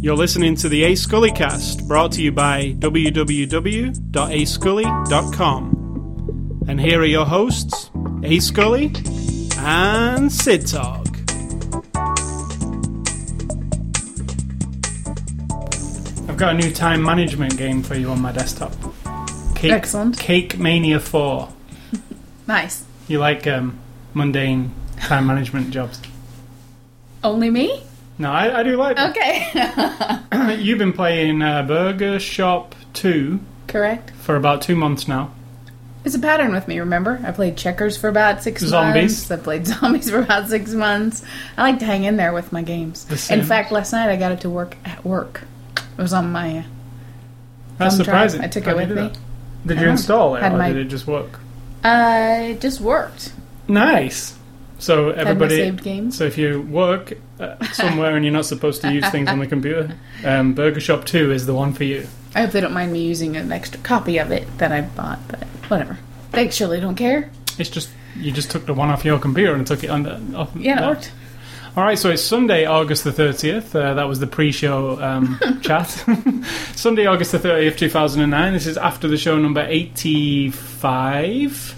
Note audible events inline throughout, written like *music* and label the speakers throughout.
Speaker 1: You're listening to the A Scully cast, brought to you by www.ascully.com. And here are your hosts, A Scully and Sid Talk. I've got a new time management game for you on my desktop. Cake,
Speaker 2: Excellent.
Speaker 1: Cake Mania 4.
Speaker 2: Nice.
Speaker 1: You like um, mundane time management jobs?
Speaker 2: Only me?
Speaker 1: No, I, I do like them.
Speaker 2: Okay. *clears throat*
Speaker 1: You've been playing uh, Burger Shop 2
Speaker 2: Correct.
Speaker 1: for about two months now.
Speaker 2: It's a pattern with me, remember? I played checkers for about six
Speaker 1: Zombies.
Speaker 2: months. I played *laughs* zombies for about six months. I like to hang in there with my games.
Speaker 1: The
Speaker 2: In
Speaker 1: Sims.
Speaker 2: fact, last night I got it to work at work. It was on my. Uh,
Speaker 1: That's
Speaker 2: thumb drive.
Speaker 1: surprising.
Speaker 2: I took
Speaker 1: How
Speaker 2: it
Speaker 1: did
Speaker 2: with me.
Speaker 1: that? Did
Speaker 2: I
Speaker 1: you install it
Speaker 2: Had
Speaker 1: or
Speaker 2: my-
Speaker 1: did it just work?
Speaker 2: uh, it just worked.
Speaker 1: Nice. So
Speaker 2: my
Speaker 1: everybody.
Speaker 2: saved games.
Speaker 1: So if you work uh, *laughs* somewhere and you're not supposed to use things on the computer, um, Burger Shop 2 is the one for you.
Speaker 2: I hope they don't mind me using an extra copy of it that I bought, but whatever. They surely don't care.
Speaker 1: It's just you just took the one off your computer and took it on the, off.
Speaker 2: Yeah, it worked.
Speaker 1: All right, so it's Sunday, August the 30th. Uh, that was the pre-show um, *laughs* chat. *laughs* Sunday, August the 30th, 2009. This is after the show number 85.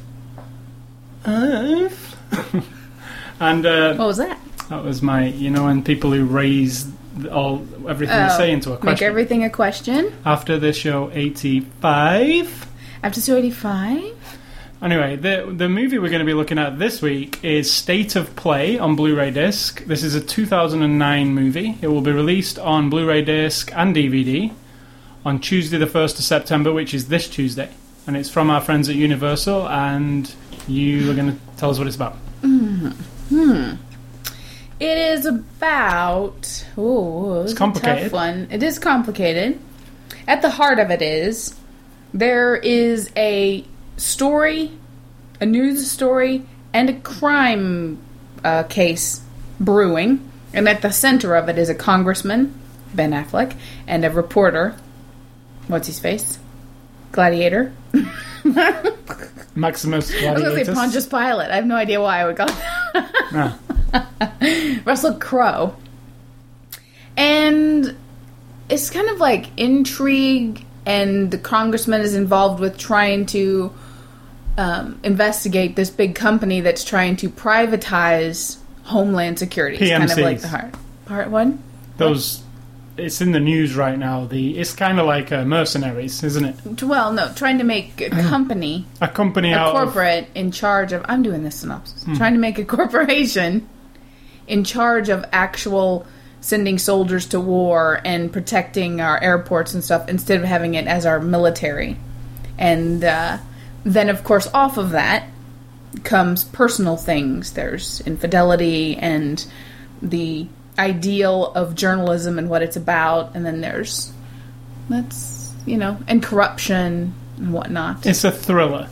Speaker 1: Five. and uh,
Speaker 2: What was that?
Speaker 1: That was my, you know, and people who raise all everything they
Speaker 2: Oh,
Speaker 1: say into a question.
Speaker 2: Make everything a question.
Speaker 1: after the show 85.
Speaker 2: After show 85.
Speaker 1: Anyway, the the movie we're going to be looking at this week is State of Play on Blu-ray disc. This is a 2009 movie. It will be released on Blu-ray disc and DVD on Tuesday the 1st of September, which is this Tuesday. And it's from our friends at Universal and you are going to tell us what it's about. Mm-hmm. Hmm.
Speaker 2: It is about. Ooh, it's
Speaker 1: complicated.
Speaker 2: A tough one. It is complicated. At the heart of it is there is a story, a news story, and a crime uh, case brewing, and at the center of it is a congressman, Ben Affleck, and a reporter. What's his face? Gladiator. *laughs*
Speaker 1: Maximus
Speaker 2: I was going to say Pontius Pilate. I have no idea why I would go.
Speaker 1: Ah, *laughs*
Speaker 2: Russell Crowe. And it's kind of like intrigue, and the congressman is involved with trying to um, investigate this big company that's trying to privatize Homeland Security. It's kind of like the heart. Part one?
Speaker 1: those it's in the news right now. The it's kind of like uh, mercenaries, isn't it?
Speaker 2: Well, no, trying to make a *clears throat* company,
Speaker 1: A company
Speaker 2: a
Speaker 1: out of
Speaker 2: corporate in charge of. I'm doing this synopsis. Trying to make a *laughs* corporation in charge of actual sending soldiers to war and protecting our airports and stuff instead of having it as our military. And uh, then, of course, off of that comes personal things. There's infidelity and the ideal of journalism and what it's about, and then there's that's you know, and corruption and whatnot.
Speaker 1: It's a thriller.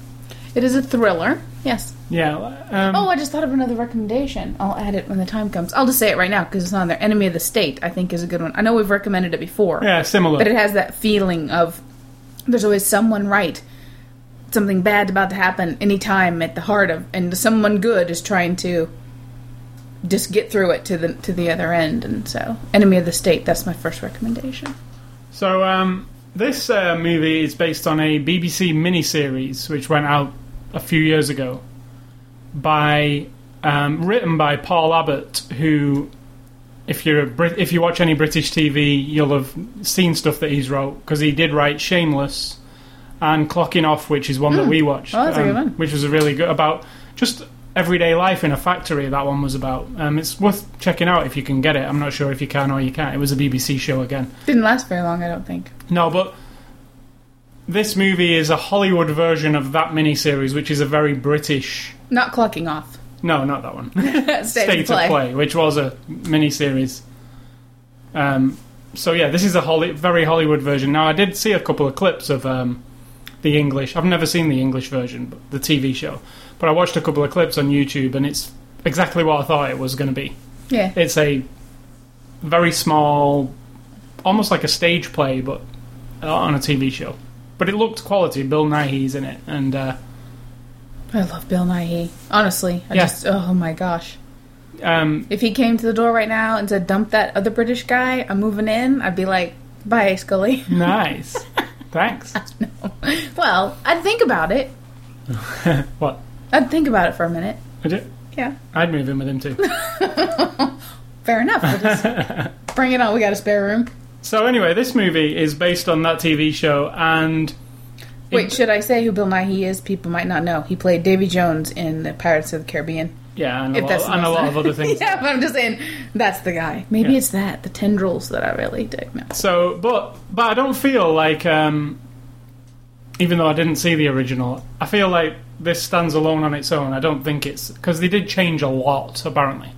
Speaker 2: It is a thriller. Yes.
Speaker 1: Yeah. Um,
Speaker 2: Oh, I just thought of another recommendation. I'll add it when the time comes. I'll just say it right now because it's on there. Enemy of the State, I think, is a good one. I know we've recommended it before,
Speaker 1: yeah, similar.
Speaker 2: but it has that feeling of there's always someone right, something bad about to happen anytime at the heart of, and someone good is trying to just get through it to the to the other end. And so, Enemy of the State. That's my first recommendation.
Speaker 1: So, um, this uh, movie is based on a BBC miniseries which went out a few years ago by um, written by Paul Abbott, who, if you're a Brit- if you watch any British TV, you'll have seen stuff that he's wrote because he did write Shameless and Clocking Off, which is one that we watched,
Speaker 2: Oh, that's a good one.
Speaker 1: which was a really good about just everyday life in a factory. That one was about. Um, it's worth checking out if you can get it. I'm not sure if you can or you can't. It was a BBC show again.
Speaker 2: Didn't last very long, I don't think.
Speaker 1: No, but this movie is a Hollywood version of that miniseries, which is a very British.
Speaker 2: Not clocking off.
Speaker 1: No, not that one. *laughs*
Speaker 2: State,
Speaker 1: State
Speaker 2: of play.
Speaker 1: of Play, which was a miniseries. Um, so yeah, this is a Holly- very Hollywood version. Now, I did see a couple of clips of um, the English. I've never seen the English version, but the TV show. But I watched a couple of clips on YouTube, and it's exactly what I thought it was going to be.
Speaker 2: Yeah.
Speaker 1: It's a very small, almost like a stage play, but uh, on a TV show. But it looked quality. Bill Nighy's in it, and uh,
Speaker 2: I love Bill Nighy. Honestly, I
Speaker 1: Yeah.
Speaker 2: just oh my gosh.
Speaker 1: Um,
Speaker 2: If he came to the door right now and said, "Dump that other British guy, I'm moving in," I'd be like, "Bye, Scully." *laughs*
Speaker 1: nice. Thanks. *laughs*
Speaker 2: well, I'd think about it. *laughs*
Speaker 1: what?
Speaker 2: I'd think about it for a minute.
Speaker 1: Would you?
Speaker 2: Yeah,
Speaker 1: I'd move in with him too.
Speaker 2: fair enough. We'll just bring it on. We got a spare room.
Speaker 1: So anyway, this movie is based on that TV show, and
Speaker 2: Wait, should I say who Bill Nighy is? People might not know. He played Davy Jones in the Pirates of the Caribbean.
Speaker 1: yeah, and a, lot, and a lot of other things. *laughs*
Speaker 2: yeah, but I'm just saying that's the guy. Maybe
Speaker 1: Yeah.
Speaker 2: it's that the tendrils that I really dig. No.
Speaker 1: So, but but I don't feel like, um, even though I didn't see the original, I feel like this stands alone on its own. I don't think it's because they did change a lot apparently.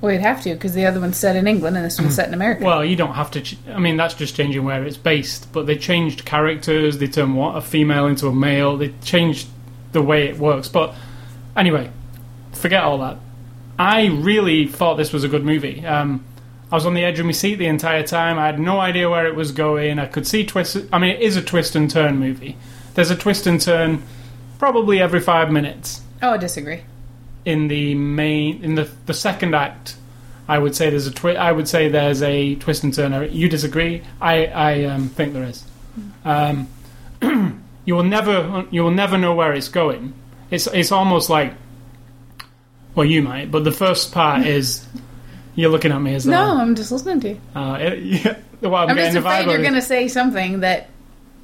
Speaker 2: Well, you'd have to because the other one's set in England and this one's set in America.
Speaker 1: Well, you don't have to. Ch- I mean, that's just changing where it's based. But they changed characters. They turned what a female into a male. They changed the way it works. But anyway, forget all that. I really thought this was a good movie. Um, I was on the edge of my seat the entire time. I had no idea where it was going. I could see twists. I mean, it is a twist and turn movie. There's a twist and turn probably every five minutes
Speaker 2: oh, I disagree.
Speaker 1: In the main in the the second act. I would say there's a twi- I would say there's a twist and turn. You disagree? I I um, think there is. Um, *clears throat* you will never you will never know where it's going. It's it's almost like well you might, but the first part *laughs* is you're looking at me as though
Speaker 2: No, I'm just listening to you.
Speaker 1: uh, it, yeah, *laughs* well, I'm,
Speaker 2: I'm just afraid you're going to say something that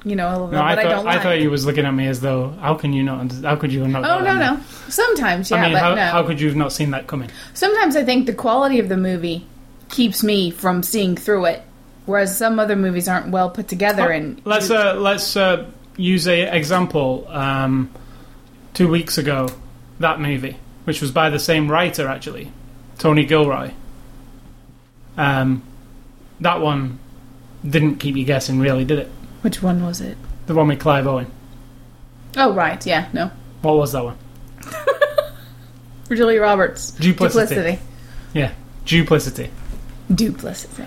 Speaker 2: you know
Speaker 1: No, I
Speaker 2: I,
Speaker 1: thought
Speaker 2: don't
Speaker 1: I thought you was looking at me as though how can you not how could you not?
Speaker 2: oh no,
Speaker 1: that?
Speaker 2: no. Sometimes, yeah,
Speaker 1: I mean,
Speaker 2: but
Speaker 1: how,
Speaker 2: no.
Speaker 1: how could you have not seen that coming?
Speaker 2: Sometimes I think the quality of the movie keeps me from seeing through it, whereas some other movies aren't well put together. And
Speaker 1: Let's uh, let's uh, use a example. Um, two weeks ago, that movie, which was by the same writer actually, Tony Gilroy. Um, that one didn't keep you guessing, really, did it?
Speaker 2: Which one was it?
Speaker 1: The one with Clive Owen.
Speaker 2: Oh right, yeah, no.
Speaker 1: What was that one? *laughs*
Speaker 2: Julia Roberts.
Speaker 1: Duplicity.
Speaker 2: Duplicity.
Speaker 1: Yeah, Duplicity.
Speaker 2: Duplicity.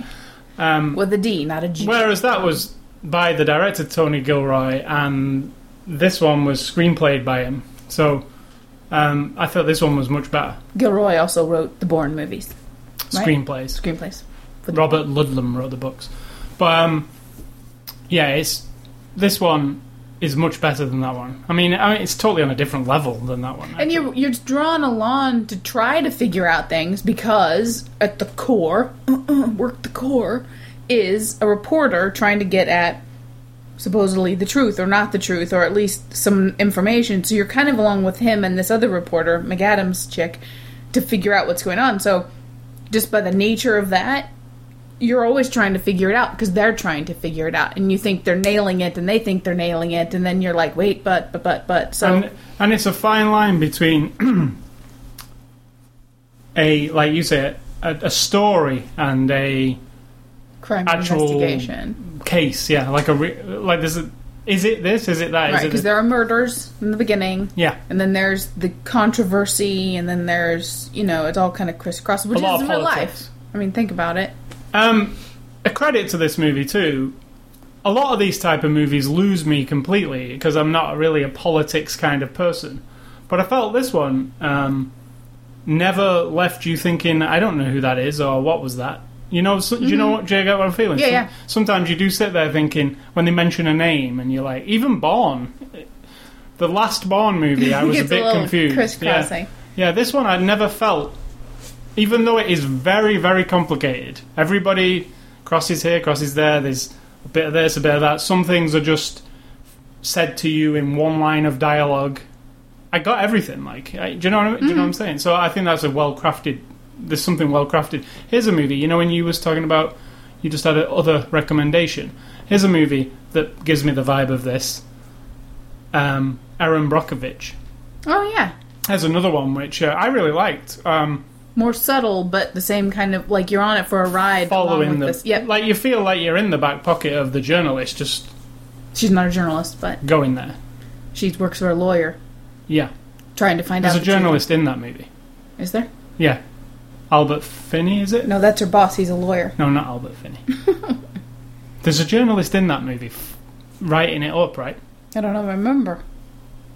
Speaker 1: Um,
Speaker 2: With a D, not a G.
Speaker 1: Whereas that was by the director Tony Gilroy, and this one was screenplayed by him. So um, I thought this one was much better.
Speaker 2: Gilroy also wrote the Bourne movies, Right.
Speaker 1: Screenplays.
Speaker 2: screenplays.
Speaker 1: Robert Ludlum wrote the books, but um, yeah, it's this one is much better than that one. I mean, I mean, it's totally on a different level than that one.
Speaker 2: And you're you're drawn along to try to figure out things because at the core, *clears throat* work the core, is a reporter trying to get at supposedly the truth or not the truth or at least some information. So you're kind of along with him and this other reporter, McAdams chick, to figure out what's going on. So just by the nature of that, you're always trying to figure it out because they're trying to figure it out, and you think they're nailing it, and they think they're nailing it, and then you're like, wait, but, but, but, but. So
Speaker 1: and, and it's a fine line between *clears throat* a like you say a, a story and a
Speaker 2: crime
Speaker 1: actual
Speaker 2: investigation.
Speaker 1: case. Yeah, like a re- like there's a is it this? Is it that? Is
Speaker 2: Right,
Speaker 1: it
Speaker 2: because there are murders in the beginning,
Speaker 1: yeah,
Speaker 2: and then there's the controversy, and then there's you know it's all kind of crisscross, which is
Speaker 1: of
Speaker 2: real life. I mean, think about it.
Speaker 1: Um, a credit to this movie too. A lot of these type of movies lose me completely because I'm not really a politics kind of person. But I felt this one um, never left you thinking, I don't know who that is or what was that. You know, so, do you know what? Do you get what I'm feeling?
Speaker 2: Mm-hmm. Yeah, yeah.
Speaker 1: Sometimes you do sit there thinking when they mention a name, and you're like, even Bourne, the last Bourne movie, I *laughs* was a
Speaker 2: It's a
Speaker 1: bit confused.
Speaker 2: crisscrossing.
Speaker 1: Yeah. yeah, this one I never felt even though it is very, very complicated, everybody crosses here, crosses there, there's a bit of this, a bit of that. Some things are just said to you in one line of dialogue. I got everything, like, I, do you know what, I, do you know what I'm saying? So I think that's a well crafted, there's something well crafted. Here's a movie, you know, when you was talking about, you just had a other recommendation. Here's a movie that gives me the vibe of this. Um, Erin Brockovich.
Speaker 2: Oh yeah,
Speaker 1: There's another one which uh, I really liked. Um,
Speaker 2: more subtle, but the same kind of like you're on it for a ride. along
Speaker 1: following
Speaker 2: with
Speaker 1: the
Speaker 2: this. Yep,
Speaker 1: like you feel like you're in the back pocket of the journalist just
Speaker 2: she's not a journalist, but
Speaker 1: going there
Speaker 2: she works for a lawyer
Speaker 1: yeah
Speaker 2: trying to find
Speaker 1: there's
Speaker 2: out.
Speaker 1: a
Speaker 2: the truth.
Speaker 1: journalist in that movie
Speaker 2: Is there?
Speaker 1: yeah albert finney is it
Speaker 2: No, that's her boss. He's a lawyer.
Speaker 1: no not albert finney *laughs* there's a journalist in that movie f- writing it up right
Speaker 2: I don't know. I remember.
Speaker 1: it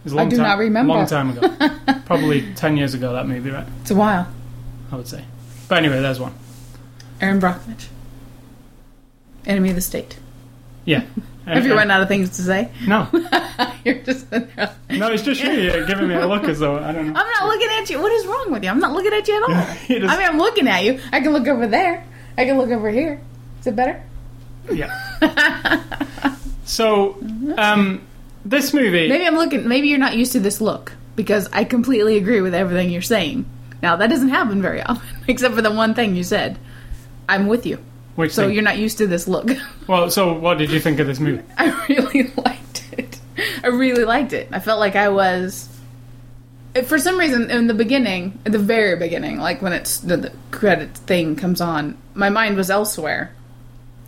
Speaker 1: was a long
Speaker 2: I do
Speaker 1: time,
Speaker 2: not remember.
Speaker 1: long time ago *laughs* probably 10 years ago that movie right
Speaker 2: It's a while.
Speaker 1: I would say. But anyway, there's one.
Speaker 2: Erin Brockovich. Enemy of the state.
Speaker 1: Yeah. *laughs*
Speaker 2: Have you run out of things to say?
Speaker 1: No, *laughs*
Speaker 2: You're just
Speaker 1: no, it's just you You're giving me a look as though I don't know.
Speaker 2: I'm not looking at you. What is wrong with you? I'm not looking at you at all. *laughs* I mean, I'm looking at you. I can look over there. I can look over here. Is it better?
Speaker 1: Yeah. so, um, this movie.
Speaker 2: Maybe I'm looking. Maybe you're not used to this look because I completely agree with everything you're saying. Now that doesn't happen very often, *laughs* except for the one thing you said. I'm with you.
Speaker 1: Which
Speaker 2: So
Speaker 1: thing?
Speaker 2: you're not used to this look. *laughs*
Speaker 1: Well, so what did you think of this movie? *laughs*
Speaker 2: I really liked it. I really liked it. I felt like I was. For some reason, in the beginning, at the very beginning, like when it's the, the credit thing comes on, my mind was elsewhere.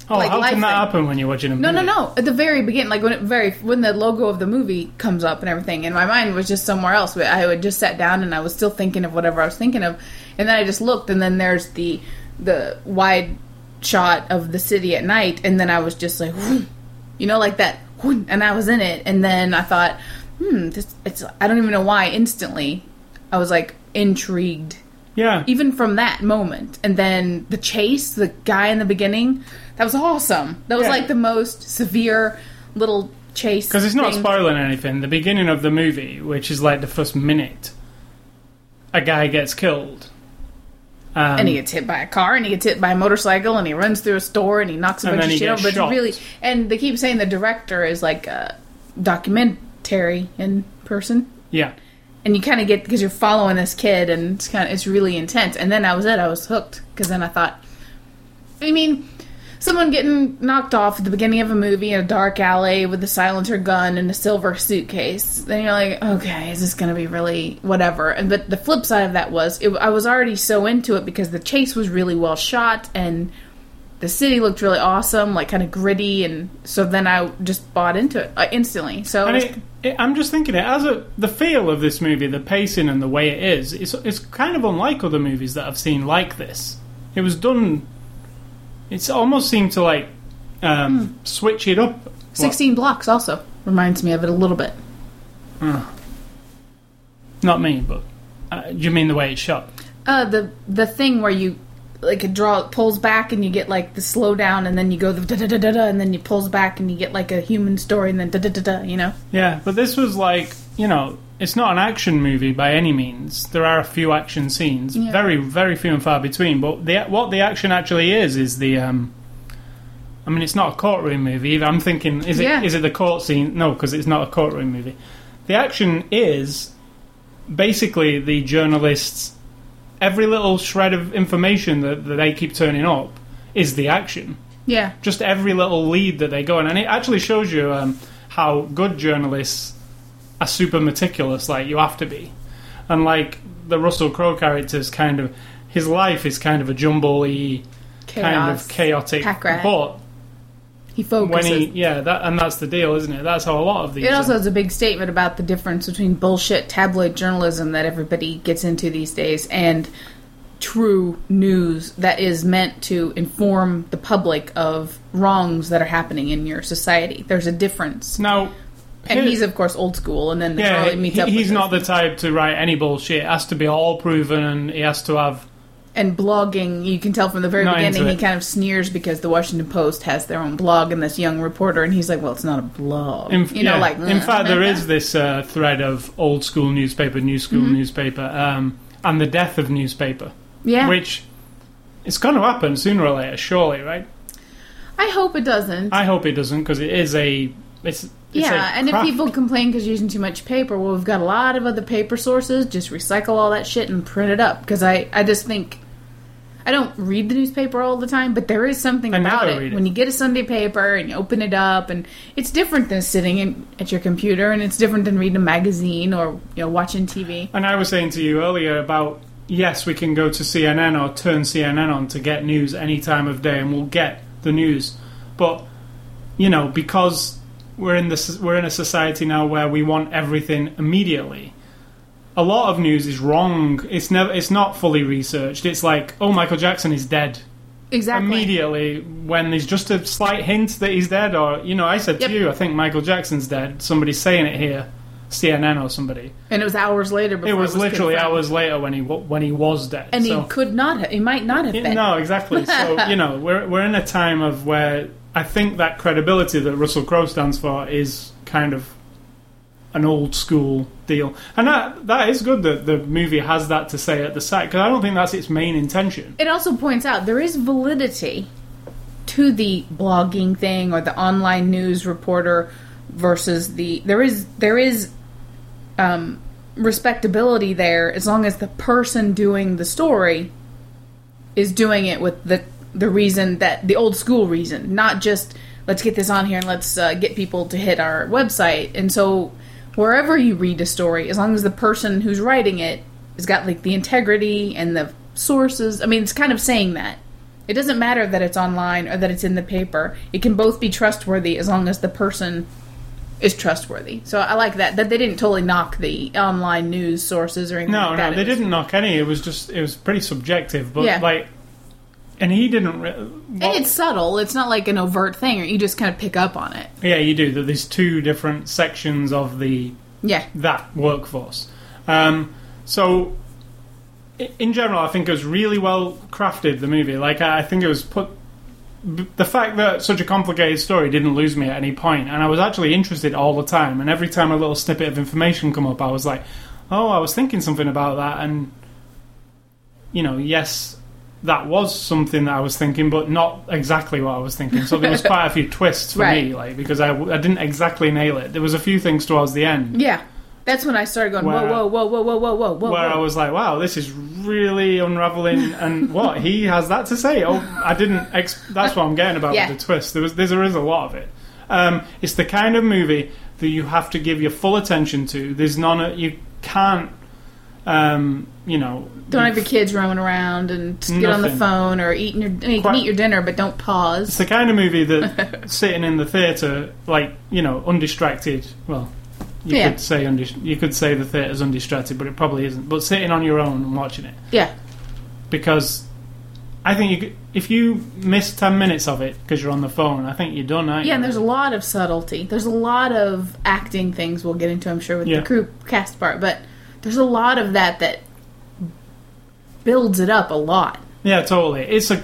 Speaker 1: Oh,
Speaker 2: Like
Speaker 1: how can that
Speaker 2: thing.
Speaker 1: happen when you're watching a movie?
Speaker 2: No, no, no. At the very beginning, like when it very when the logo of the movie comes up and everything, and my mind was just somewhere else. But I would just sat down and I was still thinking of whatever I was thinking of, and then I just looked, and then there's the the wide shot of the city at night, and then I was just like, you know, like that, and I was in it, and then I thought, hmm, this it's I don't even know why. Instantly, I was like intrigued
Speaker 1: Yeah.
Speaker 2: even from that moment and then the chase the guy in the beginning that was awesome that was
Speaker 1: Yeah.
Speaker 2: like the most severe little chase
Speaker 1: Because it's not
Speaker 2: thing.
Speaker 1: spoiling anything. The beginning of the movie, which is like the first minute, a guy gets killed. Um,
Speaker 2: and he gets hit by a car and he gets hit by a motorcycle and he runs through a store and he knocks a bunch of shit over but
Speaker 1: shot.
Speaker 2: really and they keep saying the director is like a documentary in person
Speaker 1: yeah.
Speaker 2: and you kind of get because you're following this kid and it's kind of it's really intense and then that was it i was hooked because then i thought i mean someone getting knocked off at the beginning of a movie in a dark alley with a silencer gun and a silver suitcase then you're like okay is this going to be really whatever and but the flip side of that was it, i was already so into it because the chase was really well shot and the city looked really awesome like kind of gritty and so then i just bought into it uh, instantly so
Speaker 1: And it, it, I'm just thinking it as a the feel of this movie, the pacing and the way it is. It's it's kind of unlike other movies that I've seen like this. It was done. It's almost seemed to like um,
Speaker 2: Hmm.
Speaker 1: switch it up.
Speaker 2: 16 blocks also reminds me of it a little bit
Speaker 1: Not me, but uh, do you mean the way it's shot?
Speaker 2: Uh, the the thing where you like it draw pulls back and you get like the slow down and then you go the da da da da da and then you pulls back and you get like a human story and then da da da da you know
Speaker 1: Yeah, but this was like you know, it's not an action movie by any means. There are a few action scenes,
Speaker 2: Yeah.
Speaker 1: very very few and far between. But the what the action actually is is the. Um, I mean, it's not a courtroom movie. either. I'm thinking, is it is
Speaker 2: Yeah.
Speaker 1: it the court scene? No, because it's not a courtroom movie. The action is basically the journalists. Every little shred of information that, that they keep turning up is the action
Speaker 2: yeah
Speaker 1: just every little lead that they go on, and it actually shows you um, how good journalists are super meticulous. Like you have to be, and like the Russell Crowe character's kind of his life is kind of a jumble-y, kind of chaotic, but
Speaker 2: he
Speaker 1: when
Speaker 2: focuses
Speaker 1: he yeah that and that's the deal, isn't it? That's how a lot of these.
Speaker 2: it also
Speaker 1: are.
Speaker 2: has a big statement about the difference between bullshit tabloid journalism that everybody gets into these days and true news that is meant to inform the public of wrongs that are happening in your society there's a difference
Speaker 1: now.
Speaker 2: And he's of course old school and then
Speaker 1: yeah,
Speaker 2: Charlie meets
Speaker 1: he-
Speaker 2: up
Speaker 1: he's not
Speaker 2: this.
Speaker 1: the type to write any bullshit. It has to be all proven, and he has to have
Speaker 2: and blogging you can tell from the very
Speaker 1: Not
Speaker 2: beginning he kind of sneers because the washington post has their own blog and this young reporter and he's like well it's not a blog
Speaker 1: In,
Speaker 2: you know
Speaker 1: yeah.
Speaker 2: like
Speaker 1: in fact, there is this uh, thread of old school newspaper, new school
Speaker 2: Mm-hmm.
Speaker 1: newspaper, um, and the death of newspaper,
Speaker 2: yeah
Speaker 1: which it's going to happen sooner or later, surely, right?
Speaker 2: i hope it doesn't
Speaker 1: I hope it doesn't because it is a it's
Speaker 2: yeah
Speaker 1: a
Speaker 2: and if people complain because you're using too much paper well we've got a lot of other paper sources just recycle all that shit and print it up because i i just think I don't read the newspaper all the time, but there is something
Speaker 1: I
Speaker 2: about it.
Speaker 1: it.
Speaker 2: when you get a Sunday paper and you open it up, and it's different than sitting in, at your computer, and it's different than reading a magazine or you know watching TV.
Speaker 1: And I was saying to you earlier about yes, we can go to CNN or turn CNN on to get news any time of day, and we'll get the news. But you know, because we're in this, we're in a society now where we want everything immediately. A lot of news is wrong. It's never. It's not fully researched. It's like, oh, Michael Jackson is dead
Speaker 2: Exactly.
Speaker 1: immediately when there's just a slight hint that he's dead, or you know, I said
Speaker 2: Yep.
Speaker 1: to you, I think Michael Jackson's dead. Somebody's saying it here. CNN or somebody.
Speaker 2: And it was hours later. Before
Speaker 1: It was literally
Speaker 2: confirmed.
Speaker 1: hours later when he when he was dead.
Speaker 2: And
Speaker 1: so.
Speaker 2: he could not. have He might not have been.
Speaker 1: No, exactly. So *laughs* you know, we're we're in a time of where I think that credibility that Russell Crowe stands for is kind of an old school deal, and that that is good that the movie has that to say at the side because I don't think that's its main intention.
Speaker 2: It also points out there is validity to the blogging thing or the online news reporter versus the there is there is um, respectability there as long as the person doing the story is doing it with the the reason that the old school reason, not just let's get this on here and let's uh, get people to hit our website. And so wherever you read a story, as long as the person who's writing it has got like the integrity and the sources, I mean, it's kind of saying that. It doesn't matter that it's online or that it's in the paper. It can both be trustworthy as long as the person is trustworthy. So I like that that they didn't totally knock the online news sources or anything.
Speaker 1: No,
Speaker 2: like that.
Speaker 1: no, they didn't knock any. It was just it was pretty subjective, but
Speaker 2: Yeah.
Speaker 1: like, and he didn't. Re-
Speaker 2: And it's subtle. It's not like an overt thing, or you just kind of pick up on it.
Speaker 1: yeah, you do. That there's two different sections of the
Speaker 2: Yeah.
Speaker 1: that workforce. Um, so, in general, I think it was really well crafted. The movie, like I I think it was put. The fact that such a complicated story didn't lose me at any point, and I was actually interested all the time. And every time a little snippet of information come up, I was like, "Oh, I was thinking something about that." And you know, yes, that was something that I was thinking, but not exactly what I was thinking. So there was *laughs* quite a few twists for me, like because I, I didn't exactly nail it. There was a few things towards the end
Speaker 2: Yeah. That's when I started going,
Speaker 1: Where-
Speaker 2: whoa, whoa, whoa, whoa, whoa, whoa, whoa,
Speaker 1: where I was like, "Wow, this is really unraveling." *laughs* And what he has that to say? Oh, I didn't. Ex- that's what I'm getting about
Speaker 2: Yeah.
Speaker 1: with the twist. There was, there is a lot of it. Um, it's the kind of movie that you have to give your full attention to. There's none. You can't. Um, you know,
Speaker 2: Don't have your kids roaming around and just get on the phone or eating your. You can
Speaker 1: Quite-
Speaker 2: eat your dinner, but don't pause.
Speaker 1: It's the kind of movie that *laughs* sitting in the theatre, like you know, undistracted. Well, you
Speaker 2: Yeah.
Speaker 1: could say undis- you could say the theatre's undistracted, but it probably isn't. But sitting on your own and watching it,
Speaker 2: Yeah.
Speaker 1: because I think you if you miss ten minutes of it because you're on the phone, I think you're done. Aren't
Speaker 2: Yeah,
Speaker 1: you?
Speaker 2: and there's a lot of subtlety. There's a lot of acting things we'll get into, I'm sure, with
Speaker 1: Yeah.
Speaker 2: the crew cast part, but there's a lot of that that builds it up a lot.
Speaker 1: yeah, totally. It's a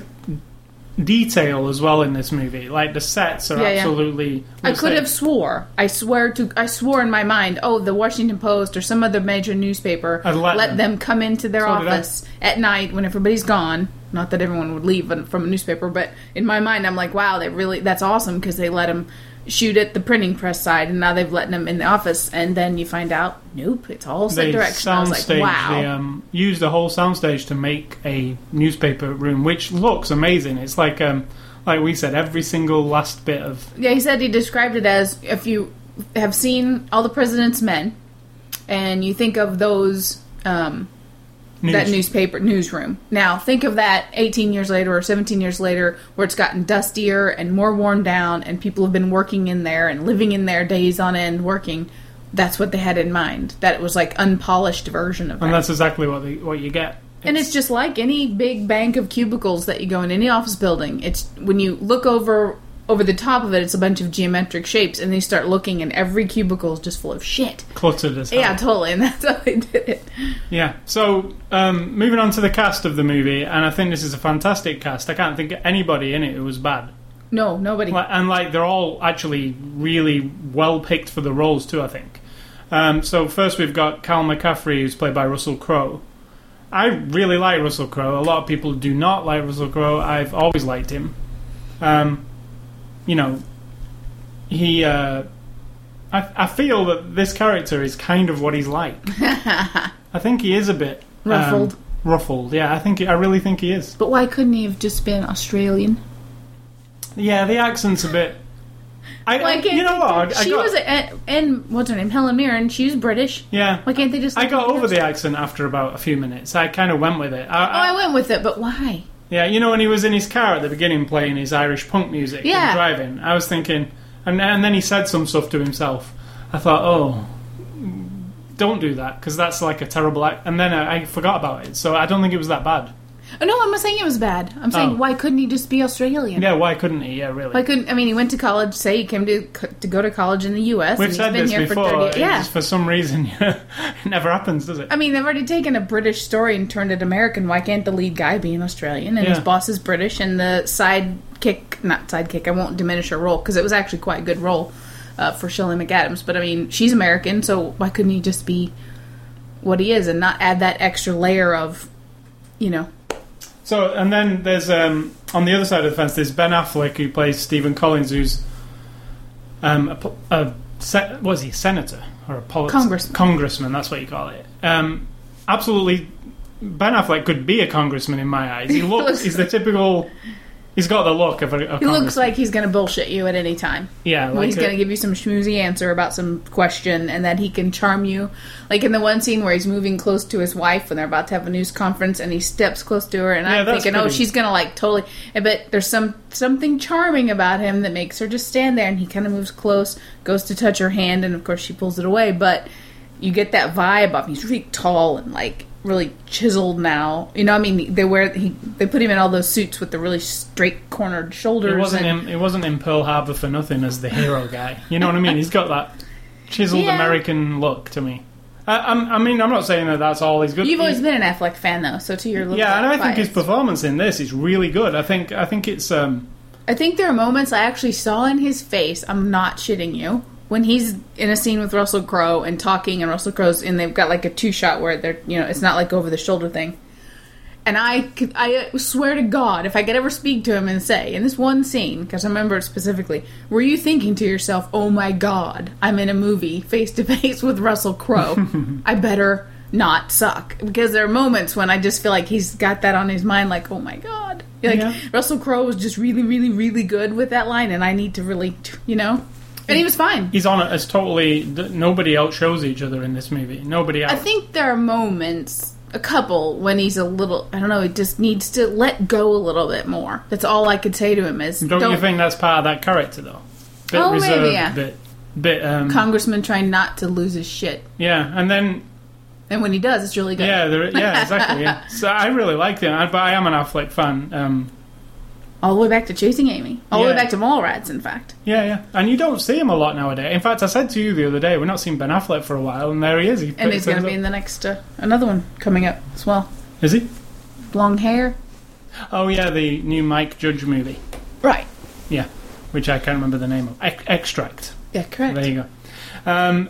Speaker 1: detail as well in this movie. Like the sets are
Speaker 2: Yeah, yeah.
Speaker 1: absolutely.
Speaker 2: I could have swore. I swear to. I swore in my mind. Oh, the Washington Post or some other major newspaper
Speaker 1: I'd let them.
Speaker 2: them come into their
Speaker 1: So
Speaker 2: office at night when everybody's gone. Not that everyone would leave from a newspaper, but in my mind, I'm like, wow, they really that's awesome because they let them shoot at the printing press side, and now they've let them in the office. And then you find out, nope, it's all set direction. I was like, wow.
Speaker 1: They um, used a whole soundstage to make a newspaper room, which looks amazing. It's like um, like we said, every single last bit of
Speaker 2: Yeah, he said he described it as if you have seen all the President's Men, and you think of those um,
Speaker 1: news.
Speaker 2: that newspaper newsroom. Now think of that 18 years later or 17 years later, where it's gotten dustier and more worn down, and people have been working in there and living in there days on end working. That's what they had in mind. That it was like unpolished version of that.
Speaker 1: and that's exactly what they, what you get.
Speaker 2: And it's just like any big bank of cubicles that you go in any office building. It's when you look over over the top of it, it's a bunch of geometric shapes, and they start looking, and every cubicle is just full of shit.
Speaker 1: cluttered as hell.
Speaker 2: Yeah, totally, and *laughs* that's how they did it.
Speaker 1: Yeah. So, um, moving on to the cast of the movie, and I think this is a fantastic cast. I can't think of anybody in it who was bad.
Speaker 2: No, nobody.
Speaker 1: Like- And like they're all actually really well picked for the roles too. I think. Um, so first we've got Cal McCaffrey, who's played by Russell Crowe. I really like Russell Crowe. A lot of people do not like Russell Crowe. I've always liked him. Um, you know, he. Uh, I, I feel that this character is kind of what he's like. *laughs* I think he is a bit um,
Speaker 2: Ruffled.
Speaker 1: ruffled, yeah. I think I really think he is.
Speaker 2: But why couldn't he have just been Australian?
Speaker 1: Yeah, the accent's a bit. I,
Speaker 2: Why can't
Speaker 1: you know
Speaker 2: they
Speaker 1: what?
Speaker 2: do-
Speaker 1: I, I
Speaker 2: she
Speaker 1: got,
Speaker 2: was, a, and what's her name? Helen Mirren. She was British.
Speaker 1: yeah.
Speaker 2: Why can't they just?
Speaker 1: I got over the accent after about a few minutes. I kind of went with it. I,
Speaker 2: Oh, I went with it, but why?
Speaker 1: Yeah, you know when he was in his car at the beginning playing his Irish punk music
Speaker 2: Yeah.
Speaker 1: and driving, I was thinking, and, and then he said some stuff to himself. I thought, oh, don't do that because that's like a terrible act. And then I, I forgot about it, so I don't think it was that bad.
Speaker 2: Oh, no, I'm not saying it was bad. I'm saying
Speaker 1: Oh.
Speaker 2: why couldn't he just be Australian?
Speaker 1: Yeah, why couldn't he? Yeah, really.
Speaker 2: Why couldn't I mean he went to college? Say he came to to go to college in the U.S.
Speaker 1: We've
Speaker 2: and
Speaker 1: said
Speaker 2: he's been
Speaker 1: this
Speaker 2: here
Speaker 1: before.
Speaker 2: for thirty. Yeah,
Speaker 1: just for some reason, *laughs* it never happens, does it?
Speaker 2: I mean they've already taken a British story and turned it American. Why can't the lead guy be an Australian and his
Speaker 1: Yeah.
Speaker 2: boss is British and the sidekick, not sidekick. I won't diminish her role because it was actually quite a good role uh, for Shirley McAdams. But I mean she's American, so why couldn't he just be what he is and not add that extra layer of, you know,
Speaker 1: So, and then there's um, on the other side of the fence, there's Ben Affleck who plays Stephen Collins, who's um, a, a se- what is he, senator or a polit-
Speaker 2: Congressman.
Speaker 1: Congressman, that's what you call it. Um, absolutely, Ben Affleck could be a congressman in my eyes. He *laughs* looks,
Speaker 2: looks-
Speaker 1: he's the typical. He's got the look of a. a
Speaker 2: he looks like he's going to bullshit you at any time.
Speaker 1: yeah, like
Speaker 2: he's going to give you some schmoozy answer about some question, and that he can charm you. Like in the one scene where he's moving close to his wife when they're about to have a news conference, and he steps close to her, and
Speaker 1: Yeah,
Speaker 2: I'm thinking, oh, she's going to like totally. But there's some something charming about him that makes her just stand there, and he kind of moves close, goes to touch her hand, and of course she pulls it away. But you get that vibe of he's really tall and like really chiseled now. You know, I mean, they wear he they put him in all those suits with the really straight cornered shoulders.
Speaker 1: It wasn't
Speaker 2: and,
Speaker 1: in, it wasn't in Pearl Harbor for nothing as the hero *laughs* guy. You know what I mean? He's got that chiseled
Speaker 2: Yeah.
Speaker 1: American look to me. I, I'm, I mean, I'm not saying that that's all he's good.
Speaker 2: You've always been an Affleck fan, though, so to your
Speaker 1: yeah, and I think his performance in this is really good. I think I think it's um,
Speaker 2: I think there are moments I actually saw in his face. I'm not shitting you. When he's in a scene with Russell Crowe and talking, and Russell Crowe's, and they've got like a two shot where they're, you know, it's not like over the shoulder thing. And I, could, I uh, swear to God, if I could ever speak to him and say, in this one scene, because I remember it specifically, were you thinking to yourself, "Oh my God, I'm in a movie face to face with Russell Crowe. *laughs* I better not suck." Because there are moments when I just feel like he's got that on his mind, like, "Oh my God." Like
Speaker 1: Yeah.
Speaker 2: Russell Crowe was just really, really, really good with that line, and I need to really, you know, and he was fine.
Speaker 1: he's on it as totally nobody outshows each other in this movie. Nobody. Else.
Speaker 2: I think there are moments, a couple, when he's a little, I don't know, he just needs to let go a little bit more. That's all I could say to him is,
Speaker 1: don't, you think that's part of that character though? Bit
Speaker 2: Oh, maybe,
Speaker 1: reserved,
Speaker 2: yeah.
Speaker 1: bit bit um,
Speaker 2: Congressman trying not to lose his shit,
Speaker 1: yeah, and then
Speaker 2: and when he does, it's really good.
Speaker 1: yeah, there, yeah, exactly. Yeah, *laughs* so I really like him, but I am an Affleck fan. Um,
Speaker 2: all the way back to Chasing Amy, all the way back to Mallrats. In fact,
Speaker 1: yeah, yeah, and you don't see him a lot nowadays. In fact, I said to you the other day, we're not seeing Ben Affleck for a while, and there he is. He
Speaker 2: and he's going to be in the next uh, another one coming up as well.
Speaker 1: Is he?
Speaker 2: Long hair,
Speaker 1: Oh yeah, the new Mike Judge movie.
Speaker 2: right?
Speaker 1: Yeah, which I can't remember the name of. Ex- Extract.
Speaker 2: Yeah, correct.
Speaker 1: There you go. Um,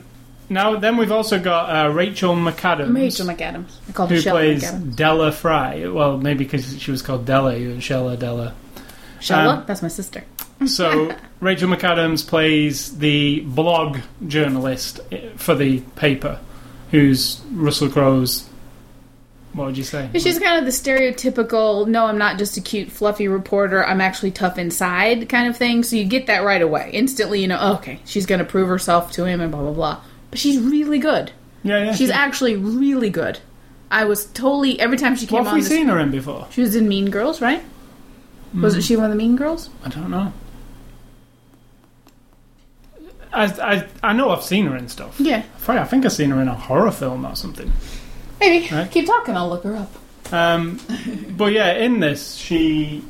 Speaker 1: now, then we've also got uh, Rachel McAdams,
Speaker 2: Rachel McAdams. I called her
Speaker 1: who
Speaker 2: Shelley
Speaker 1: plays
Speaker 2: McAdams.
Speaker 1: Della Frye. Well, maybe because she was called Della, Shella Della.
Speaker 2: Shella,
Speaker 1: um,
Speaker 2: that's my sister. *laughs*
Speaker 1: So Rachel McAdams plays the blog journalist eh, for the paper, who's Russell Crowe's. What would you say?
Speaker 2: She's kind of the stereotypical, no, I'm not just a cute, fluffy reporter, I'm actually tough inside kind of thing. So you get that right away. Instantly, you know, oh, okay, she's going to prove herself to him and blah, blah, blah. But she's really good.
Speaker 1: Yeah, yeah.
Speaker 2: She's
Speaker 1: she-
Speaker 2: actually really good. I was totally, every time she came
Speaker 1: What have
Speaker 2: on,
Speaker 1: we
Speaker 2: this,
Speaker 1: seen her in before?
Speaker 2: she was in Mean Girls, right? Was it she one of the Mean Girls?
Speaker 1: I don't know. I, I, I know I've seen her in stuff.
Speaker 2: Yeah,
Speaker 1: I think I've seen her in a horror film or something.
Speaker 2: maybe.
Speaker 1: Right.
Speaker 2: Keep talking, I'll look her up.
Speaker 1: Um, but yeah, in this, she.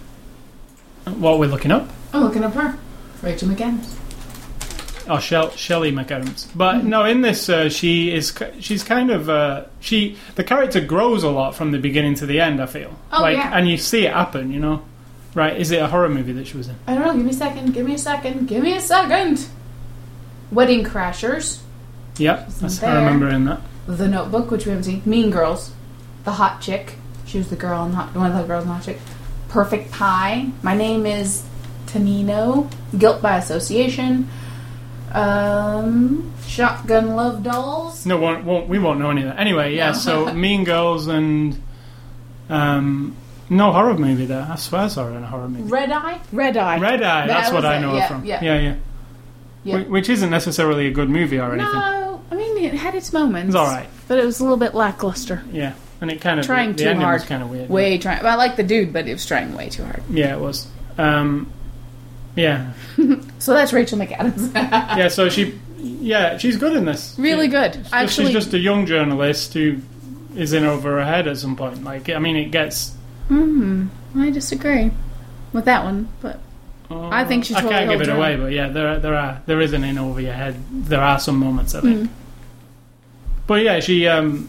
Speaker 1: What we're looking up?
Speaker 2: I'm looking up her. Rachel McAdams.
Speaker 1: Oh, Shell, Shelley McAdams. But no, in this, uh, she is. She's kind of. Uh, she the character grows a lot from the beginning to the end. I feel.
Speaker 2: Oh,
Speaker 1: like,
Speaker 2: yeah.
Speaker 1: and you see it happen. You know, right? Is it a horror movie that she was in?
Speaker 2: I don't know, give me a second, give me a second, give me a second. Wedding Crashers.
Speaker 1: Yep, that's, I remember in that.
Speaker 2: The Notebook, which we haven't seen. Mean Girls, The Hot Chick. She was the girl in Hot, one of the girls in Hot Chick. Perfect Pie. My name is Tanino. Guilt by Association. Um, Shotgun Love Dolls.
Speaker 1: No, won't, won't, we won't know any of that. Anyway, yeah.
Speaker 2: No.
Speaker 1: So *laughs* Mean Girls and um, no horror movie there. I swear I saw her in a horror movie.
Speaker 2: Red Eye. Red Eye.
Speaker 1: Red Eye. That's what
Speaker 2: was
Speaker 1: I
Speaker 2: it,
Speaker 1: know
Speaker 2: yeah,
Speaker 1: her from.
Speaker 2: yeah.
Speaker 1: yeah, yeah.
Speaker 2: Yeah.
Speaker 1: Wh- Which isn't necessarily a good movie or anything.
Speaker 2: No, I mean it had its moments.
Speaker 1: It's all right.
Speaker 2: but it was a little bit lackluster.
Speaker 1: Yeah, and it kind of
Speaker 2: Trying
Speaker 1: the
Speaker 2: too
Speaker 1: ending
Speaker 2: hard.
Speaker 1: was kind of weird.
Speaker 2: Way trying. Well, I like the dude, but it was trying way too hard.
Speaker 1: Yeah, it was. Um, yeah, *laughs*
Speaker 2: So that's Rachel McAdams. *laughs*
Speaker 1: yeah. So she, yeah, she's good in this.
Speaker 2: really
Speaker 1: She-
Speaker 2: good.
Speaker 1: just-
Speaker 2: Actually,
Speaker 1: she's just a young journalist who is in over her head at some point. Like, I mean, it gets
Speaker 2: Hmm. I disagree with that one, but I think she
Speaker 1: I can't give it
Speaker 2: her
Speaker 1: away, but yeah, there there are there is an in over your head. There are some moments I think.
Speaker 2: Mm.
Speaker 1: But yeah, she um,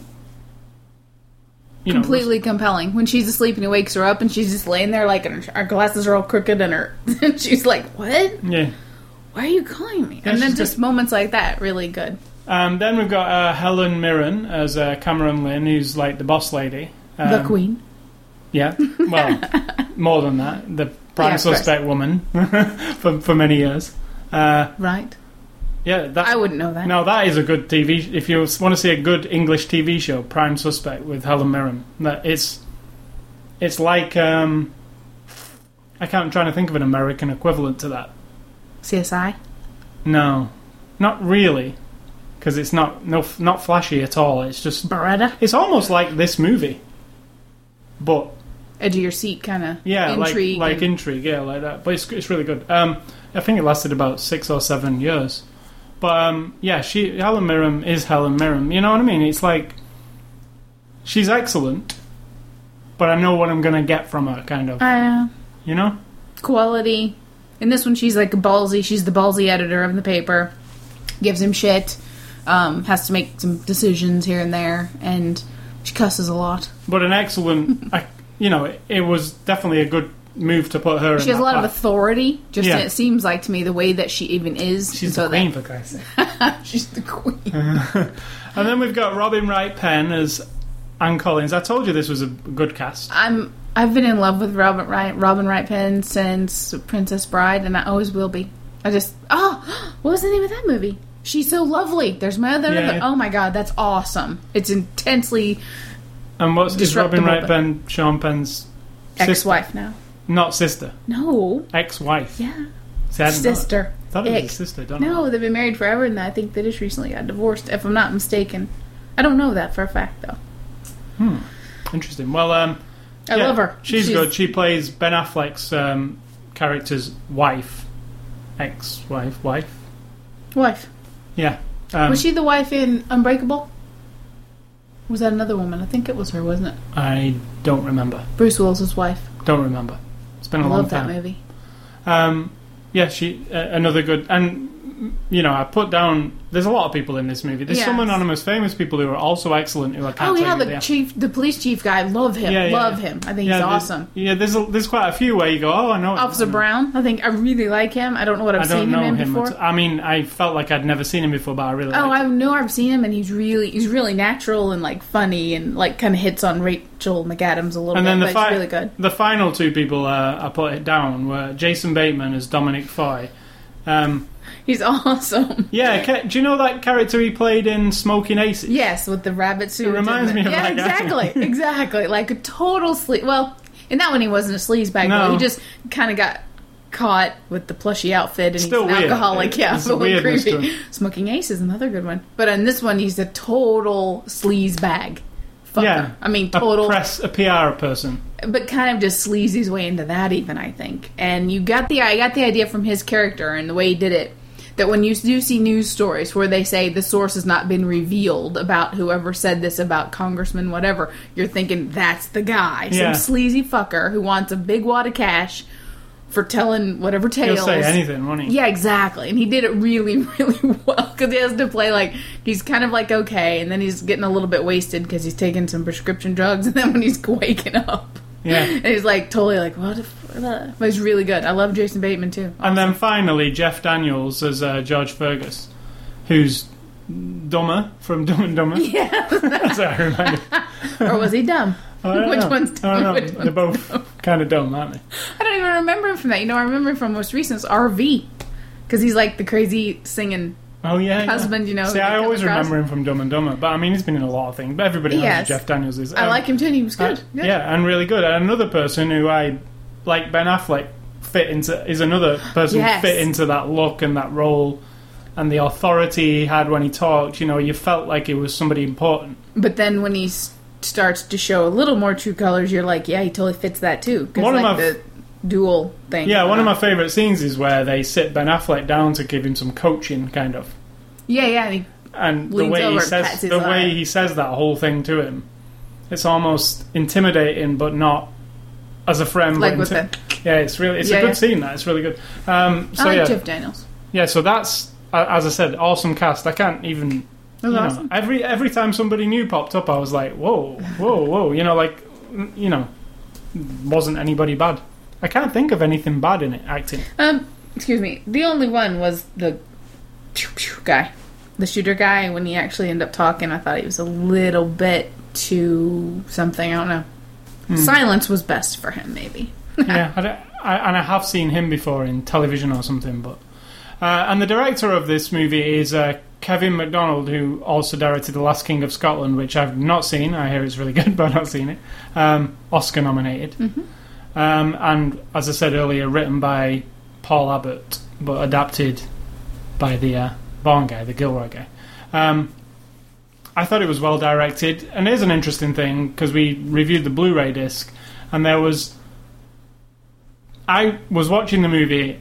Speaker 1: you know,
Speaker 2: completely compelling. When she's asleep and he wakes her up and she's just laying there like and her, her glasses are all crooked and her *laughs* and she's like, "What?
Speaker 1: yeah.
Speaker 2: Why are you calling me?"
Speaker 1: Yeah,
Speaker 2: and then just moments like that, really good.
Speaker 1: Um, then we've got uh, Helen Mirren as uh, Cameron Lynn, who's like the boss lady. Um,
Speaker 2: the Queen.
Speaker 1: Yeah, *laughs* well, more than that, the prime
Speaker 2: Yeah,
Speaker 1: suspect woman *laughs* for for many years. Uh,
Speaker 2: Right.
Speaker 1: yeah, that
Speaker 2: I wouldn't know that.
Speaker 1: No, that is a good TV. If you want to see a good English TV show, Prime Suspect with Helen Mirren, that it's it's like um, I can't. I'm trying to think of an American equivalent to that.
Speaker 2: CSI.
Speaker 1: No, not really, because it's not no not flashy at all. It's just
Speaker 2: Baretta.
Speaker 1: it's almost like this movie, but
Speaker 2: Edge of your seat kind of
Speaker 1: yeah,
Speaker 2: intrigue.
Speaker 1: like like
Speaker 2: and-
Speaker 1: intrigue, yeah, like that. But it's it's really good. Um, I think it lasted about six or seven years. But um, yeah, she Helen Mirren is Helen Mirren. You know what I mean? It's like she's excellent, but I know what I'm gonna get from her, kind of.
Speaker 2: uh,
Speaker 1: You know?
Speaker 2: quality. In this one, she's like ballsy. She's the ballsy editor of the paper. Gives him shit. Um, has to make some decisions here and there, and she cusses a lot.
Speaker 1: But an excellent. I, *laughs* you know, it, it was definitely a good move to put her.
Speaker 2: She has a
Speaker 1: that
Speaker 2: lot of authority. Just
Speaker 1: Yeah.
Speaker 2: it seems like to me the way that she even is.
Speaker 1: She's
Speaker 2: so
Speaker 1: the queen, for Christ's sake. *laughs*
Speaker 2: she's the queen. *laughs*
Speaker 1: And then we've got Robin Wright Penn as Anne Collins. I told you this was a good cast.
Speaker 2: I'm. I've been in love with Robin Wright, Robin Wright Penn since Princess Bride, and I always will be. I just oh, *gasps* what was the name of that movie? She's so lovely. There's my other.
Speaker 1: Yeah.
Speaker 2: Oh my god, that's awesome. It's intensely
Speaker 1: And what's is Robin Wright Penn Sean Penn's
Speaker 2: ex-wife now.
Speaker 1: Not sister.
Speaker 2: No,
Speaker 1: Ex-wife.
Speaker 2: yeah,
Speaker 1: See,
Speaker 2: sister.
Speaker 1: Thought it was a sister. Don't know.
Speaker 2: No, they've been married forever, and I think they just recently got divorced. If I'm not mistaken, I don't know that for a fact though. Hmm.
Speaker 1: Interesting. Well, um,
Speaker 2: I
Speaker 1: yeah,
Speaker 2: love her.
Speaker 1: She's, good. She plays Ben Affleck's um, character's wife, ex-wife, wife.
Speaker 2: Wife.
Speaker 1: Yeah. Um,
Speaker 2: was she the wife in Unbreakable? Was that another woman? I think it was her, wasn't it?
Speaker 1: I don't remember.
Speaker 2: Bruce Willis's wife.
Speaker 1: Don't remember. It's been a
Speaker 2: I
Speaker 1: long
Speaker 2: love that
Speaker 1: time.
Speaker 2: movie.
Speaker 1: Um, yeah, she uh, another good and you know I put down. There's a lot of people in this movie. There's some anonymous famous people who are also excellent. Who I can't
Speaker 2: Oh
Speaker 1: tell
Speaker 2: yeah, the chief, the police chief guy. Love him.
Speaker 1: Yeah, yeah,
Speaker 2: love
Speaker 1: yeah.
Speaker 2: him. I think he's awesome.
Speaker 1: Yeah, there's a, there's quite a few where you go, oh, I know
Speaker 2: Officer
Speaker 1: I know-
Speaker 2: Brown. I think I really like him. I don't know what I've seen him in
Speaker 1: him.
Speaker 2: before.
Speaker 1: I mean, I felt like I'd never seen him before, but I really.
Speaker 2: Oh, I know I've seen him, and he's really he's really natural and like funny and like kind of hits on Rachel McAdams a little
Speaker 1: And
Speaker 2: bit,
Speaker 1: then the fi-
Speaker 2: really good.
Speaker 1: The final two people uh, I put it down were Jason Bateman as Dominic Foy. Um, *laughs*
Speaker 2: He's awesome.
Speaker 1: yeah, ca- do you know that character he played in Smoking Aces?
Speaker 2: Yes, with the rabbit suit.
Speaker 1: It reminds me of
Speaker 2: yeah,
Speaker 1: that guy.
Speaker 2: exactly, *laughs* exactly. Like a total sleaze. Well, in that one he wasn't a sleazebag.
Speaker 1: No.
Speaker 2: No. He just kind of got caught with the plushy outfit and
Speaker 1: Still
Speaker 2: he's an
Speaker 1: weird.
Speaker 2: alcoholic. Yeah,
Speaker 1: There's
Speaker 2: a
Speaker 1: a
Speaker 2: little creepy. Smoking Ace is another good one, but in this one he's a total sleazebag. Fucker.
Speaker 1: Yeah,
Speaker 2: I mean
Speaker 1: a
Speaker 2: total.
Speaker 1: press, a PR person.
Speaker 2: but kind of just sleaze his way into that even i think and you got the i got the idea from his character and the way he did it that when you do see news stories where they say the source has not been revealed about whoever said this about congressman whatever you're thinking that's the guy
Speaker 1: Yeah.
Speaker 2: some sleazy fucker who wants a big wad of cash for telling whatever tales
Speaker 1: He'll say anything, won't he?
Speaker 2: yeah, exactly. And he did it really, *laughs* really well because he has to play like he's kind of like okay, and then he's getting a little bit wasted because he's taking some prescription drugs, *laughs* and then when he's waking up, *laughs*
Speaker 1: Yeah.
Speaker 2: and he's like totally like what? If, uh," but he's really good. I love Jason Bateman too.
Speaker 1: And then finally, Jeff Daniels as uh, George Fergus, who's dumber from Dumb and Dumber. *laughs*
Speaker 2: Yeah, *laughs*
Speaker 1: That's how I remember.
Speaker 2: or was he dumb? Which
Speaker 1: know.
Speaker 2: one's
Speaker 1: I don't
Speaker 2: which
Speaker 1: They're
Speaker 2: one's
Speaker 1: both kind of dumb, aren't they?
Speaker 2: I don't even remember him from that. You know, I remember him from most recent RV because he's like the crazy singing.
Speaker 1: Oh yeah, yeah.
Speaker 2: Husband, you know,
Speaker 1: See, I always
Speaker 2: across.
Speaker 1: remember him from Dumb and Dumber, but I mean, he's been in a lot of things. But everybody knows
Speaker 2: Yes.
Speaker 1: who Jeff Daniels is.
Speaker 2: I
Speaker 1: Um,
Speaker 2: like him too, and he was
Speaker 1: uh,
Speaker 2: good. Good.
Speaker 1: yeah, and really good. And another person who I like, Ben Affleck, fit into is another person who
Speaker 2: Yes.
Speaker 1: fit into that look and that role, and the authority he had when he talked. You know, you felt like it was somebody important.
Speaker 2: But then when he starts to show a little more true colors, you're like, yeah, he totally fits that too.
Speaker 1: One of
Speaker 2: like
Speaker 1: my-
Speaker 2: the dual thing.
Speaker 1: Yeah, one of
Speaker 2: Uh,
Speaker 1: my favorite scenes is where they sit Ben Affleck down to give him some coaching, kind of.
Speaker 2: Yeah, yeah. And
Speaker 1: and the way he says the way he says that whole thing to him, it's almost intimidating, but not as a friend.
Speaker 2: Like with
Speaker 1: in
Speaker 2: the.
Speaker 1: yeah, it's really it's
Speaker 2: Yeah,
Speaker 1: a good
Speaker 2: yeah.
Speaker 1: scene. That it's really good. Um, so
Speaker 2: I like
Speaker 1: yeah,
Speaker 2: Jeff Daniels.
Speaker 1: yeah. So that's as I said, awesome cast. I can't even. You know,
Speaker 2: awesome.
Speaker 1: every every time somebody new popped up, I was like, whoa, whoa, whoa. You know, like you know, wasn't anybody bad. I can't think of anything bad in it acting.
Speaker 2: Um, excuse me. The only one was the guy, the shooter guy. When he actually ended up talking, I thought he was a little bit too something. I don't know.
Speaker 1: Hmm.
Speaker 2: Silence was best for him, maybe. *laughs*
Speaker 1: yeah, I, I, and I have seen him before in television or something. But uh, and the director of this movie is uh, Kevin Macdonald, who also directed The Last King of Scotland, which I've not seen. I hear it's really *laughs* good, but I've not seen it. Um, Oscar nominated, um, and as I said earlier, written by Paul Abbott, but adapted by the uh, Bourne guy, the Gilroy guy. Um, I thought it was well directed, and here's an interesting thing because we reviewed the Blu-ray disc, and there was I was watching the movie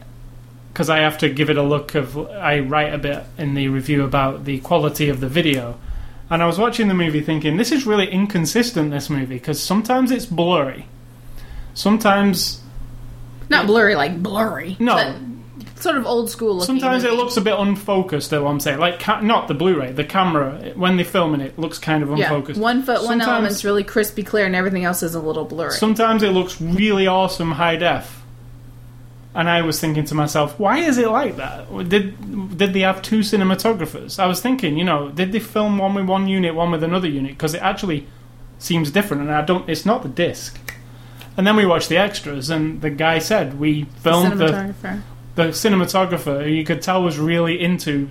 Speaker 1: because I have to give it a look of. I write a bit in the review about the quality of the video, and I was watching the movie thinking this is really inconsistent. This movie because sometimes it's blurry, sometimes
Speaker 2: Not blurry, like blurry.
Speaker 1: no,
Speaker 2: sort of old school. looking
Speaker 1: sometimes it
Speaker 2: movie.
Speaker 1: looks a bit unfocused. Though I'm saying like ca- not the Blu-ray, the camera when they're filming it looks kind of unfocused.
Speaker 2: Yeah, one foot, one
Speaker 1: Sometimes-
Speaker 2: element's really crispy clear, and everything else is a little blurry.
Speaker 1: Sometimes it looks really awesome high def. And I was thinking to myself, why is it like that? Did did they have two cinematographers? I was thinking, you know, did they film one with one unit, one with another unit? Because it actually seems different, and I don't. It's not the disc. And then we watched the extras, and the guy said we filmed the
Speaker 2: Cinematographer.
Speaker 1: the cinematographer, who you could tell was really into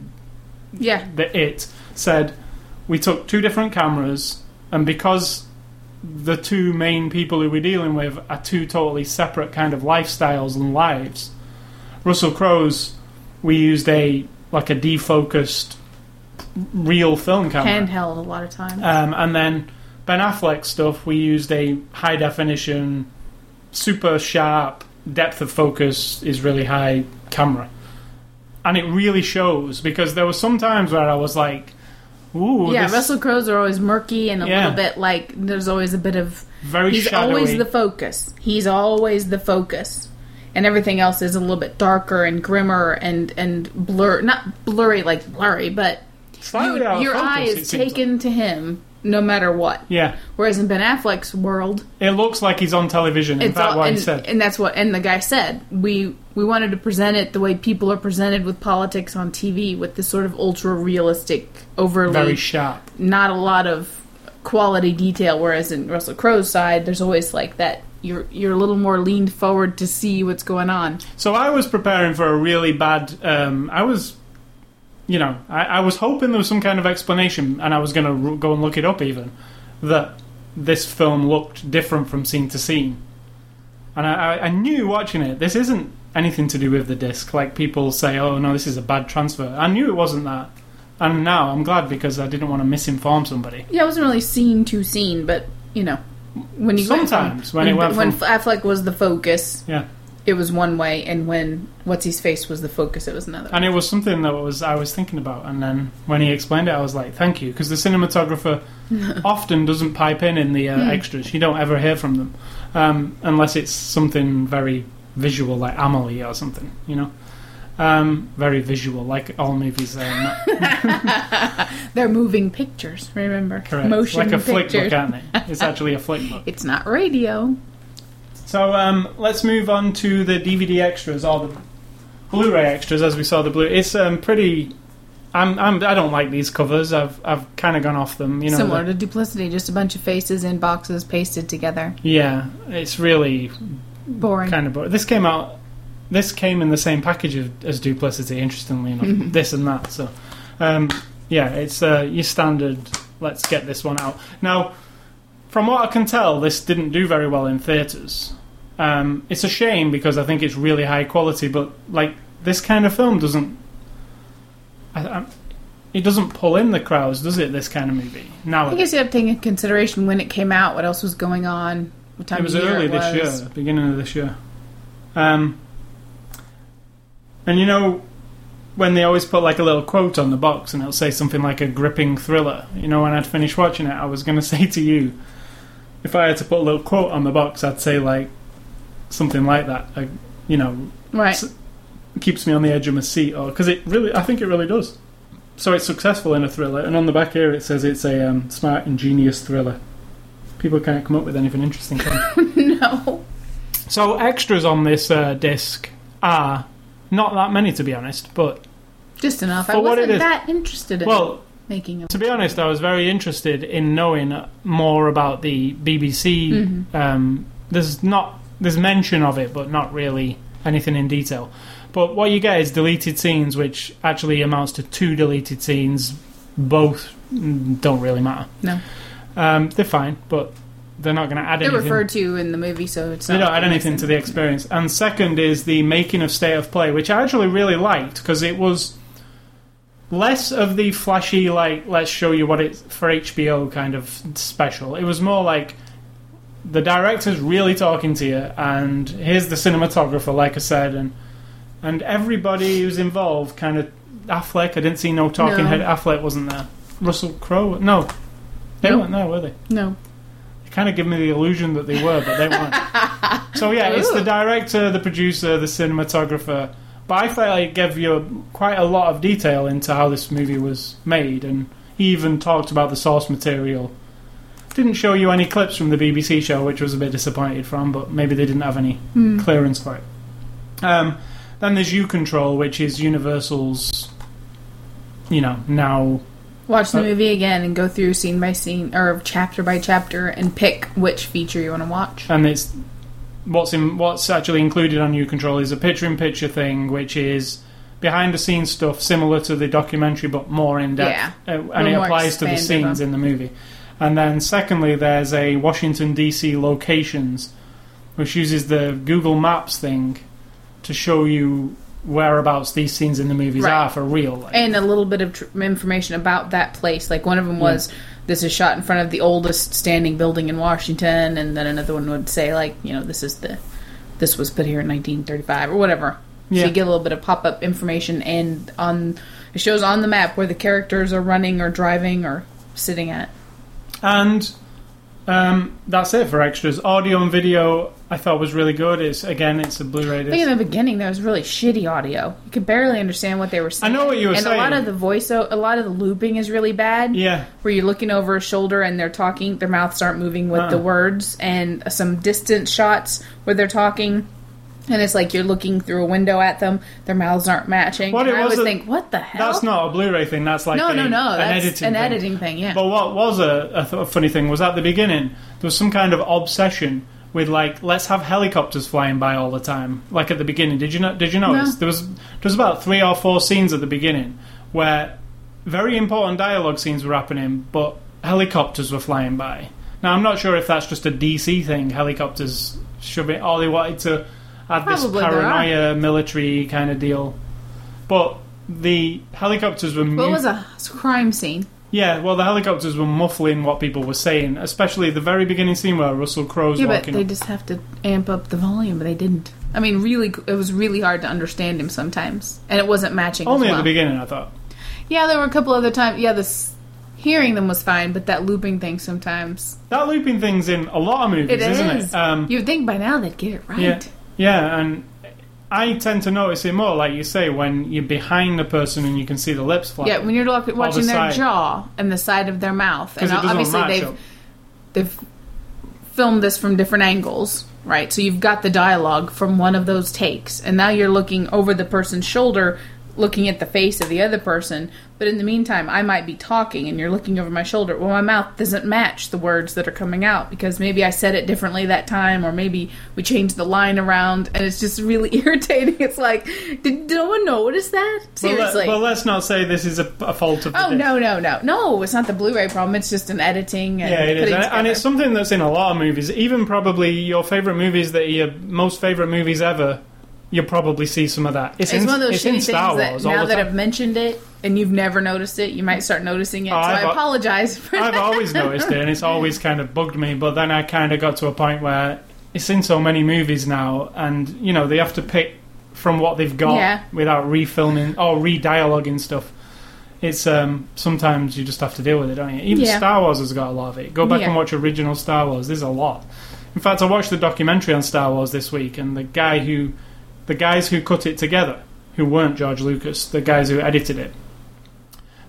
Speaker 2: Yeah,
Speaker 1: the it said we took two different cameras and because the two main people who we're dealing with are two totally separate kind of lifestyles and lives russell crowe's we used a like a defocused real film camera
Speaker 2: handheld a lot of times.
Speaker 1: um, and then Ben Affleck stuff, we used a high definition, super sharp, depth of focus is really high camera. And it really shows because there were some times where I was like, ooh,
Speaker 2: yeah,
Speaker 1: this
Speaker 2: Russell Crowe's are always murky and a
Speaker 1: Yeah.
Speaker 2: little bit like there's always a bit of
Speaker 1: very
Speaker 2: he's
Speaker 1: shadowy.
Speaker 2: always the focus. He's always the focus. And everything else is a little bit darker and grimmer and and blur not blurry like blurry, but you- your
Speaker 1: focus,
Speaker 2: eye is taken to him no matter what.
Speaker 1: Yeah,
Speaker 2: Whereas in Ben Affleck's world,
Speaker 1: it looks like he's on television. In
Speaker 2: it's
Speaker 1: fact, what he said.
Speaker 2: and that's what and the guy said we we wanted to present it the way people are presented with politics on TV with this sort of ultra realistic overly
Speaker 1: Very sharp.
Speaker 2: not a lot of quality detail whereas in Russell Crowe's side there's always like that you're you're a little more leaned forward to see what's going on
Speaker 1: So I was preparing for a really bad. Um, I was, you know, I, I was hoping there was some kind of explanation, and I was going to r- go and look it up even that this film looked different from scene to scene. And I, I, knew watching it, this isn't anything to do with the disc. Like people say, "Oh no, this is a bad transfer." I knew it wasn't that, and now I'm glad because I didn't want to misinform somebody.
Speaker 2: yeah it wasn't really scene to scene but you know when you went from-
Speaker 1: Sometimes when it went
Speaker 2: when
Speaker 1: from-
Speaker 2: Affleck was the focus
Speaker 1: Yeah.
Speaker 2: It was one way and when what's his face was the focus it was another
Speaker 1: And it was something that was I was thinking about, and then when he explained it, I was like, "Thank you," because the cinematographer *laughs* often doesn't pipe in in the uh, extras. You don't ever hear from them um, unless it's something very visual, like Amelie or something. You know, um, very visual, like all movies are. Not *laughs*
Speaker 2: they're moving pictures remember
Speaker 1: correct.
Speaker 2: motion
Speaker 1: like a flick
Speaker 2: pictures
Speaker 1: book, aren't they? It's *laughs* actually a flick book.
Speaker 2: it's not radio
Speaker 1: So um, let's move on to the DVD extras or the Blu-ray extras, as we saw the blue. It's um, pretty. I'm, I'm. I don't like these covers. I've. I've kind of gone off them. You know.
Speaker 2: Similar
Speaker 1: the-
Speaker 2: to Duplicity, just a bunch of faces in boxes pasted together.
Speaker 1: yeah, it's really
Speaker 2: Boring.
Speaker 1: kind of. Boring. This came out. This came in the same package of, as Duplicity. Interestingly enough,
Speaker 2: Mm-hmm.
Speaker 1: this and that. So, um, yeah, it's uh, your standard. Let's get this one out now. From what I can tell, this didn't do very well in theaters. Um, it's a shame because I think it's really high quality, but like this kind of film doesn't. I, I, it doesn't pull in the crowds, does it? This kind of movie
Speaker 2: Now
Speaker 1: I
Speaker 2: guess you have to take into consideration when it came out, what else was going on, what time
Speaker 1: It was
Speaker 2: of year
Speaker 1: early
Speaker 2: it
Speaker 1: this
Speaker 2: was.
Speaker 1: year, beginning of this year. Um, and you know, when they always put like a little quote on the box and it'll say something like a gripping thriller, you know, when I'd finished watching it, I was going *laughs* to say to you, if I had to put a little quote on the box, I'd say like, something like that, uh, you know,
Speaker 2: Right.
Speaker 1: s- keeps me on the edge of my seat, or because it really, I think it really does. So it's successful in a thriller, and on the back here it says it's a um, smart, ingenious thriller. People can't come up with anything interesting. *laughs*
Speaker 2: No.
Speaker 1: so extras on this uh, disc are not that many, to be honest. But
Speaker 2: Just enough. I
Speaker 1: For what it
Speaker 2: wasn't
Speaker 1: is-
Speaker 2: that interested in
Speaker 1: well,
Speaker 2: making a
Speaker 1: to be honest, I was very interested in knowing more about the BBC.
Speaker 2: Mhm.
Speaker 1: Um, there's not there's mention of it, but not really anything in detail. But what you get is deleted scenes, which actually amounts to two deleted scenes. Both don't really matter.
Speaker 2: No.
Speaker 1: Um, they're fine, but they're not going to add anything.
Speaker 2: They're
Speaker 1: anything.
Speaker 2: referred to in the movie, so it's
Speaker 1: They don't add anything to the experience. And second is the making of State of Play, which I actually really liked because it was less of the flashy, like, let's show you what it's for HBO kind of special. It was more like the director's really talking to you, and here's the cinematographer, like I said, and and everybody who's involved kind of. Affleck, I didn't see no talking
Speaker 2: No.
Speaker 1: head. Affleck wasn't there. Russell Crowe, no. They
Speaker 2: Nope.
Speaker 1: weren't there, were they?
Speaker 2: No.
Speaker 1: They kind of give me the illusion that they were, but they weren't. *laughs* so yeah, it's the director, the producer, the cinematographer. But I felt like it gave you quite a lot of detail into how this movie was made, and he even talked about the source material. Didn't show you any clips from the BBC show, which was a bit disappointed from, but maybe they didn't have any
Speaker 2: Hmm.
Speaker 1: clearance for it. Um, then there's U Control, which is Universal's, you know, now
Speaker 2: Watch the
Speaker 1: Uh,
Speaker 2: movie again and go through scene by scene or chapter by chapter and pick which feature you want to watch.
Speaker 1: and it's what's in what's actually included on U Control is a picture-in-picture thing, which is behind-the-scenes stuff similar to the documentary, but more in depth, uh, and it applies to the scenes
Speaker 2: on.
Speaker 1: in the movie. And then, secondly, there's a Washington D.C. locations, which uses the Google Maps thing to show you whereabouts these scenes in the movies
Speaker 2: Right.
Speaker 1: are for real. Like,
Speaker 2: And a little bit of tr- information about that place. Like one of them was, hmm. this is shot in front of the oldest standing building in Washington, and then another one would say like, you know, this is the, this was put here in 1935 or whatever.
Speaker 1: Yeah.
Speaker 2: So you get a little bit of pop up information, and on it shows on the map where the characters are running or driving or sitting at.
Speaker 1: And um, that's it for extras. Audio and video, I thought was really good. It's again, it's a Blu-ray
Speaker 2: I think in the beginning there was really shitty audio. You could barely understand what they were saying.
Speaker 1: I know what you were
Speaker 2: and a lot of the voice, a lot of the looping is really bad.
Speaker 1: Yeah,
Speaker 2: where you're looking over a shoulder and they're talking, their mouths aren't moving with the
Speaker 1: Uh-uh.
Speaker 2: words, and some distance shots where they're talking, and it's like you're looking through a window at them, their mouths aren't matching.
Speaker 1: What
Speaker 2: and
Speaker 1: it
Speaker 2: I
Speaker 1: was
Speaker 2: always
Speaker 1: a-
Speaker 2: think, what the hell?
Speaker 1: that's not a Blu-ray thing. That's like
Speaker 2: no,
Speaker 1: a,
Speaker 2: no, no.
Speaker 1: an
Speaker 2: That's
Speaker 1: editing
Speaker 2: an
Speaker 1: thing.
Speaker 2: editing thing. Yeah.
Speaker 1: But what was a, a, th- a funny thing was at the beginning there was some kind of obsession with like let's have helicopters flying by all the time. Like at the beginning, did you not? Did you notice
Speaker 2: No.
Speaker 1: there was there was about three or four scenes at the beginning where very important dialogue scenes were happening, but helicopters were flying by. Now I'm not sure if that's just a DC thing. Helicopters should be. or they wanted to add this
Speaker 2: Probably there
Speaker 1: paranoia military kind of deal. But the helicopters were.
Speaker 2: What
Speaker 1: mu-
Speaker 2: was a crime scene?
Speaker 1: yeah, well, the helicopters were muffling what people were saying, especially the very beginning scene where Russell Crowe's
Speaker 2: Yeah, but
Speaker 1: walking.
Speaker 2: they
Speaker 1: up.
Speaker 2: just have to amp up the volume, but they didn't. I mean, really, it was really hard to understand him sometimes, and it wasn't matching.
Speaker 1: Only
Speaker 2: as
Speaker 1: at the beginning, I thought.
Speaker 2: Yeah, there were a couple other times. Yeah, this hearing them was fine, but that looping thing sometimes.
Speaker 1: That looping thing's in a lot of movies,
Speaker 2: It
Speaker 1: isn't it? Um,
Speaker 2: You'd think by now they'd get it right.
Speaker 1: yeah, yeah, and I tend to notice it more, like you say, when you're behind the person and you can see the lips flap.
Speaker 2: Yeah, when you're look- watching their
Speaker 1: side.
Speaker 2: jaw and the side of their mouth, and obviously they've
Speaker 1: up.
Speaker 2: they've filmed this from different angles, right? So you've got the dialogue from one of those takes, and now you're looking over the person's shoulder, looking at the face of the other person. But in the meantime, I might be talking, and you're looking over my shoulder. Well, my mouth doesn't match the words that are coming out because maybe I said it differently that time, or maybe we changed the line around, and it's just really *laughs* irritating. It's like, did no one notice that?
Speaker 1: Well, let-
Speaker 2: Seriously.
Speaker 1: well, let's not say this is a, a fault of the
Speaker 2: Oh
Speaker 1: disc.
Speaker 2: no no no no! It's not the Blu-ray problem. It's just an editing. And
Speaker 1: Yeah, it is, and, and it's something that's in a lot of movies. Even probably your favorite movies that are your most favorite movies ever. You'll probably see some of that. It's,
Speaker 2: It's
Speaker 1: in,
Speaker 2: one of those shitty
Speaker 1: Star
Speaker 2: things
Speaker 1: Wars
Speaker 2: that now that. I've mentioned it and you've never noticed it, you might start noticing it.
Speaker 1: Oh,
Speaker 2: so
Speaker 1: I've-
Speaker 2: I apologize for
Speaker 1: I've
Speaker 2: that.
Speaker 1: always noticed it, and it's always kind of bugged me. But then I kind of got to a point where it's in so many movies now, and you know they have to pick from what they've got
Speaker 2: Yeah.
Speaker 1: without refilming or re-dialoguing stuff. It's um, sometimes you just have to deal with it, don't you? Even
Speaker 2: Yeah.
Speaker 1: Star Wars has got a lot of it. Go back
Speaker 2: Yeah.
Speaker 1: and watch original Star Wars. There's a lot. In fact, I watched the documentary on Star Wars this week, and the guy who, the guys who cut it together, who weren't George Lucas, the guys who edited it,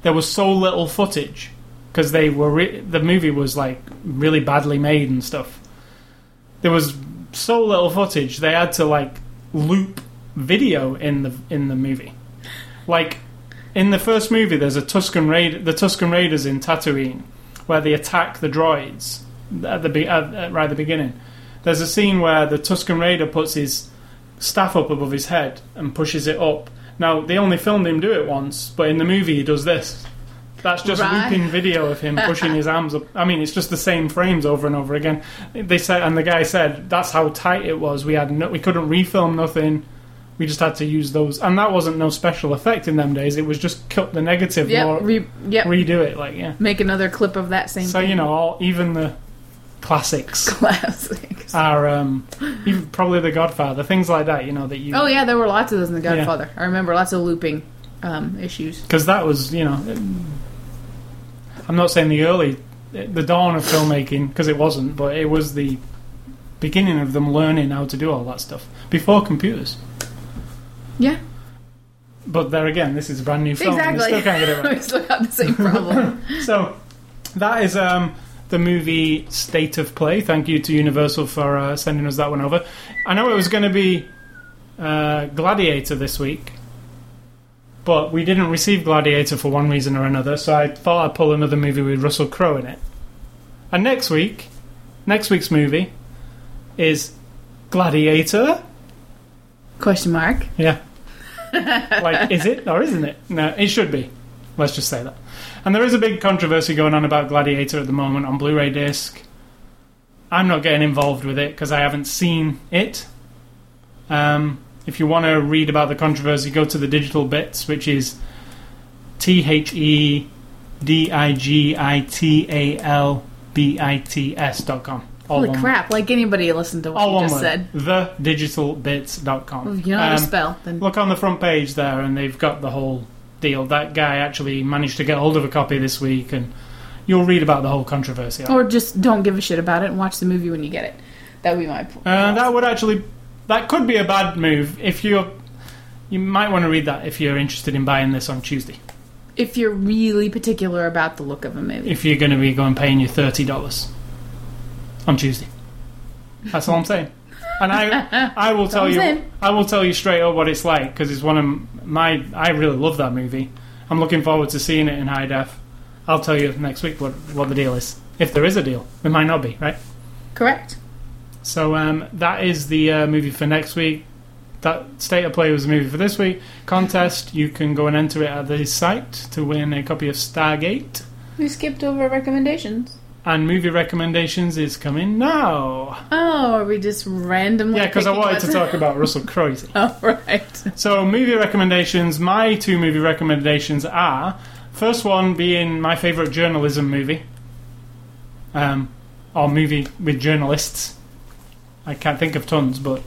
Speaker 1: there was so little footage because they were re- the movie was like really badly made and stuff. There was so little footage they had to like loop video in the in the movie. Like in the first movie, there's a Tusken raid, the Tusken Raiders in Tatooine, where they attack the droids at the be- at, at, right at the beginning. There's a scene where the Tusken Raider puts his staff up above his head and pushes it up. Now they only filmed him do it once, but in the movie he does this. That's just
Speaker 2: Right.
Speaker 1: looping video of him pushing his arms up. I mean, it's just the same frames over and over again. They said, and the guy said that's how tight it was. We had no, we couldn't refilm nothing. We just had to use those, and that wasn't no special effect in them days. It was just cut the negative,
Speaker 2: Yep.
Speaker 1: more,
Speaker 2: Re- yep.
Speaker 1: redo it, like yeah.
Speaker 2: Make another clip of that same
Speaker 1: So
Speaker 2: thing.
Speaker 1: you know, all, even the classics
Speaker 2: classics.
Speaker 1: are um, even probably The Godfather, things like that. You know that you
Speaker 2: Oh yeah, there were lots of those in The. Godfather. I remember lots of looping um, issues.
Speaker 1: because that was you know. I'm not saying the early, the dawn of filmmaking because it wasn't, but it was the beginning of them learning how to do all that stuff before computers.
Speaker 2: Yeah,
Speaker 1: But there again, this is a brand new film. and
Speaker 2: exactly.
Speaker 1: still can't get it *laughs* right.
Speaker 2: we still got the same problem. *laughs*
Speaker 1: So that is um, the movie State of Play. Thank you to Universal for uh, sending us that one over. I know it was going to be uh, Gladiator this week, but we didn't receive Gladiator for one reason or another. So I thought I'd pull another movie with Russell Crowe in it. And next week, next week's movie is Gladiator.
Speaker 2: Question mark.
Speaker 1: Yeah. *laughs* like, is it or isn't it? No, it should be. Let's just say that. And there is a big controversy going on about Gladiator at the moment on Blu ray disc. I'm not getting involved with it because I haven't seen it. Um, if you want to read about the controversy, go to the digital bits, which is T H E D I G I T A L B I T S dot com. All
Speaker 2: Holy crap! Like anybody listened to what
Speaker 1: All
Speaker 2: you just
Speaker 1: word.
Speaker 2: said.
Speaker 1: TheDigitalBits.com.
Speaker 2: Well, if you know how to
Speaker 1: Um,
Speaker 2: spell, then
Speaker 1: Look on the front page there, and they've got the whole deal. That guy actually managed to get hold of a copy this week, and you'll read about the whole controversy.
Speaker 2: or just don't give a shit about it and watch the movie when you get it. That would be my.
Speaker 1: Uh, that would actually, that could be a bad move if you're. You might want to read that if you're interested in buying this on Tuesday.
Speaker 2: if you're really particular about the look of a movie.
Speaker 1: If you're going to be going paying you thirty dollars on Tuesday, that's all I'm saying. And I, I will *laughs* tell you,
Speaker 2: in.
Speaker 1: I will tell you straight up what it's like because it's one of my. I really love that movie. I'm looking forward to seeing it in high def. I'll tell you next week what what the deal is. If there is a deal, there might not be, right?
Speaker 2: Correct.
Speaker 1: So um, that is the uh, movie for next week. That State of Play was the movie for this week. Contest, you can go and enter it at the site to win a copy of Stargate.
Speaker 2: We skipped over recommendations.
Speaker 1: And movie recommendations is coming now.
Speaker 2: Oh, are we just randomly?
Speaker 1: Yeah, because I wanted to talk about *laughs* Russell Crowe.
Speaker 2: Oh, right.
Speaker 1: So, movie recommendations. My two movie recommendations are first one being my favourite journalism movie, um, or movie with journalists. I can't think of tons, but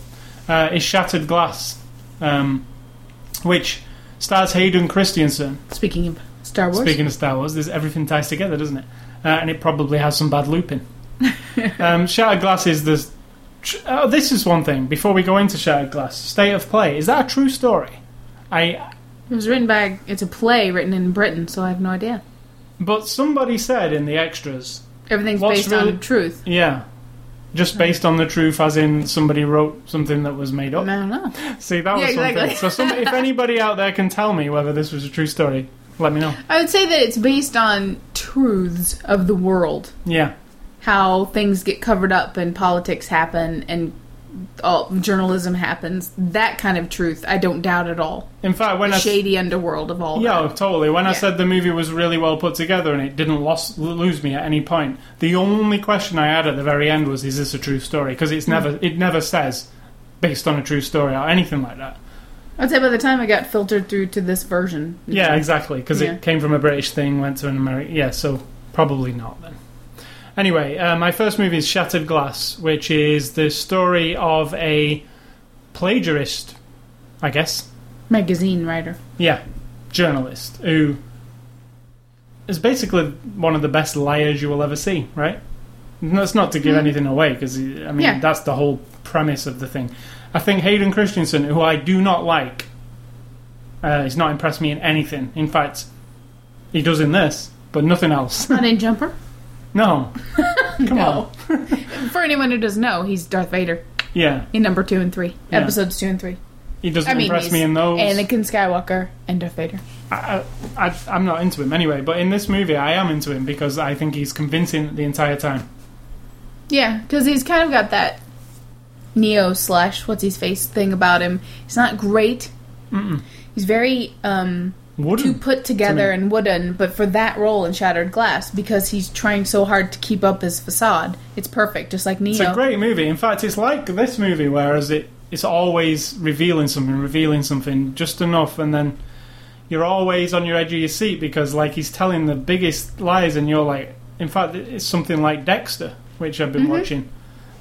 Speaker 1: uh, is Shattered Glass, um, which stars Hayden Christensen.
Speaker 2: Speaking of Star Wars,
Speaker 1: Speaking of Star Wars, there's everything ties together, doesn't it? Uh, and it probably has some bad looping. *laughs* um, Shattered Glass is the. tr- Oh, this is one thing. Before we go into Shattered Glass, State of Play is that a true story? I.
Speaker 2: it was written by. It's a play written in Britain, so I have no idea.
Speaker 1: But somebody said in the extras,
Speaker 2: Everything's based
Speaker 1: really-
Speaker 2: on truth.
Speaker 1: yeah, just based on the truth, as in somebody wrote something that was made
Speaker 2: I
Speaker 1: up.
Speaker 2: don't know.
Speaker 1: See, that
Speaker 2: Yeah,
Speaker 1: was something.
Speaker 2: exactly.
Speaker 1: So, some, if *laughs* anybody out there can tell me whether this was a true story, let me know.
Speaker 2: I would say that it's based on truths of the world,
Speaker 1: Yeah,
Speaker 2: how things get covered up and politics happen and all, journalism happens. That kind of truth, I don't doubt at all.
Speaker 1: in fact, when
Speaker 2: the
Speaker 1: I
Speaker 2: shady underworld of all
Speaker 1: Yeah,
Speaker 2: that.
Speaker 1: totally. When I said the movie was really well put together and it didn't lose me at any point, the only question I had at the very end was, "Is this a true story?" Because it's hmm. never, it never says based on a true story or anything like that.
Speaker 2: I'd say by the time I got filtered through to this version,
Speaker 1: Yeah, exactly. Because
Speaker 2: Yeah.
Speaker 1: it came from a British thing, went to an American. Yeah, so probably not then. Anyway, uh, my first movie is Shattered Glass, which is the story of a plagiarist, I guess.
Speaker 2: magazine writer.
Speaker 1: Yeah, journalist who is basically one of the best liars you will ever see, right? That's not to give anything away because I mean.
Speaker 2: Yeah.
Speaker 1: that's the whole premise of the thing. I think Hayden Christensen, who I do not like, uh, he's not impressed me in anything. In fact, he does in this, but nothing else.
Speaker 2: Not in Jumper. *laughs*
Speaker 1: no, *laughs* come
Speaker 2: No.
Speaker 1: on, *laughs*
Speaker 2: For anyone who doesn't know, he's Darth Vader
Speaker 1: yeah,
Speaker 2: in number two and three,
Speaker 1: Yeah.
Speaker 2: episodes two and three.
Speaker 1: he doesn't
Speaker 2: I mean,
Speaker 1: impress me in those.
Speaker 2: Anakin Skywalker and Darth Vader.
Speaker 1: I, I, I'm not into him anyway, but in this movie, I am into him because I think he's convincing the entire time.
Speaker 2: Yeah, because he's kind of got that Neo slash what's his face thing about him. He's not great.
Speaker 1: Mm-mm.
Speaker 2: He's very um, too put together and wooden, but for that role in Shattered Glass, because he's trying so hard to keep up his facade, it's perfect. Just like Neo.
Speaker 1: It's a great movie. In fact, it's like this movie, whereas it it's always revealing something, revealing something just enough, and then you're always on your edge of your seat because, like, he's telling the biggest lies, and you're like, in fact, it's something like Dexter, which I've been
Speaker 2: Mm-hmm.
Speaker 1: watching.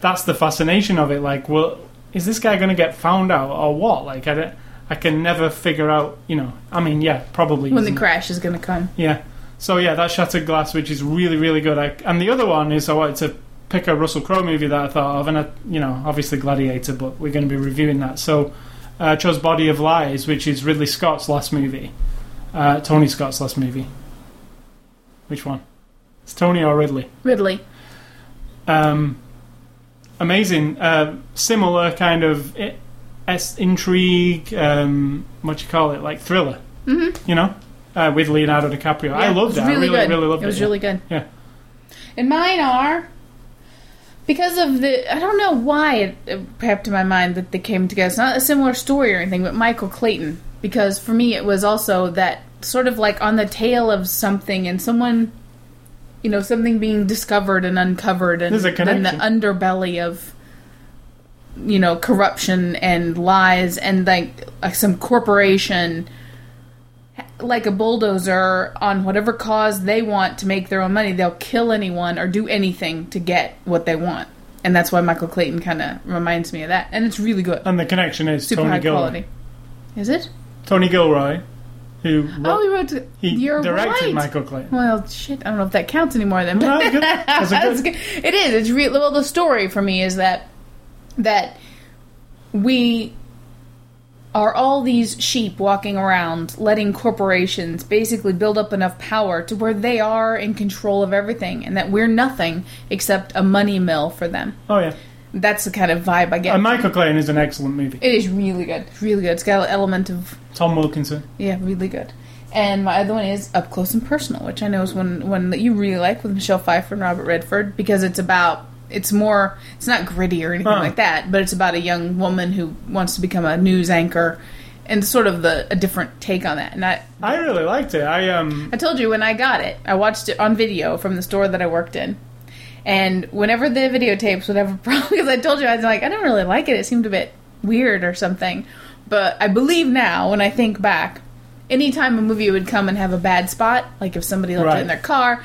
Speaker 1: That's the fascination of it. Like, well, is this guy going to get found out or what? Like, I don't, I can never figure out. You know, I mean, yeah, probably
Speaker 2: when the crash is going to come.
Speaker 1: yeah. So yeah, that Shattered Glass, which is really really good. I, and the other one is I wanted to pick a Russell Crowe movie that I thought of, and I, you know, obviously Gladiator, but we're going to be reviewing that. So uh, I chose Body of Lies, which is Ridley Scott's last movie, uh, Tony Scott's last movie. Which one? It's Tony or Ridley.
Speaker 2: Ridley.
Speaker 1: Um, amazing, uh, similar kind of i- es- intrigue. Um, what you call it, like thriller.
Speaker 2: Mm-hmm.
Speaker 1: You know, uh, with Leonardo DiCaprio. I loved it. I really,
Speaker 2: good.
Speaker 1: really loved it.
Speaker 2: It was
Speaker 1: yeah.
Speaker 2: really good.
Speaker 1: Yeah.
Speaker 2: And mine are because of the I don't know why it, it popped to my mind that they came together. It's not a similar story or anything, but Michael Clayton. Because for me, it was also that sort of like on the tail of something and someone, you know, something being discovered and uncovered, and then the underbelly of you know corruption and lies and like uh, some corporation like a bulldozer on whatever cause they want to make their own money. They'll kill anyone or do anything to get what they want. And that's why Michael Clayton kind of reminds me of that. And it's really good.
Speaker 1: And the connection is
Speaker 2: Super
Speaker 1: Tony
Speaker 2: high
Speaker 1: Gilroy.
Speaker 2: quality. Is it?
Speaker 1: Tony Gilroy, who
Speaker 2: Oh, he
Speaker 1: wrote,
Speaker 2: wrote.
Speaker 1: he
Speaker 2: You're
Speaker 1: directed
Speaker 2: right.
Speaker 1: Michael Clayton.
Speaker 2: Well, shit. I don't know if that counts anymore then.
Speaker 1: No, good. *laughs* That's good-
Speaker 2: good. It is. It's real. Well, the story for me is that that we are all these sheep walking around, letting corporations basically build up enough power to where they are in control of everything, and that we're nothing except a money mill for them.
Speaker 1: Oh yeah,
Speaker 2: That's the kind of vibe I get.
Speaker 1: and Michael Clayton is an excellent movie.
Speaker 2: it is really good. It's really good. It's got an element of
Speaker 1: Tom Wilkinson.
Speaker 2: yeah, really good. And my other one is Up Close and Personal, which I know is one one that you really like with Michelle Pfeiffer and Robert Redford because it's about it's more it's not gritty or anything
Speaker 1: Huh.
Speaker 2: like that, but it's about a young woman who wants to become a news anchor and sort of the a different take on that. And I
Speaker 1: I really liked it. I um
Speaker 2: I told you when I got it, I watched it on video from the store that I worked in. And whenever the videotapes would have a *laughs* problem, because I told you I was like, I don't really like it. It seemed a bit weird or something. But I believe now, when I think back, anytime a movie would come and have a bad spot, like if somebody left it in their car,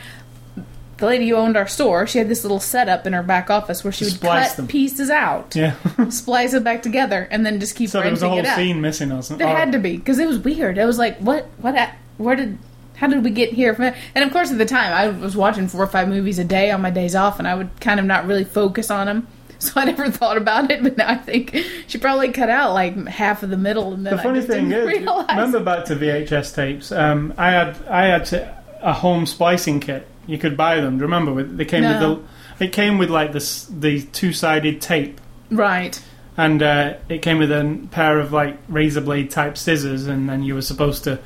Speaker 2: the lady who owned our store, she had this little setup in her back office where she would
Speaker 1: Splice
Speaker 2: cut
Speaker 1: them.
Speaker 2: pieces out,
Speaker 1: yeah. *laughs*
Speaker 2: splice it back together, and then just keep
Speaker 1: so there was a whole
Speaker 2: it
Speaker 1: scene missing or something.
Speaker 2: There
Speaker 1: Oh,
Speaker 2: had to be because it was weird. I was like, what? What? Where did? How did we get here? And of course, at the time, I was watching four or five movies a day on my days off, and I would kind of not really focus on them. *laughs* So I never thought about it, but now I think she probably cut out like half of the middle, and then
Speaker 1: The funny thing is,
Speaker 2: realize.
Speaker 1: remember back to VHS tapes. Um, I had I had to, a home splicing kit. You could buy them. Remember? With they came
Speaker 2: No.
Speaker 1: with the it came with like this the two sided tape,
Speaker 2: right?
Speaker 1: and uh, it came with a pair of like razor blade type scissors, and then you were supposed to.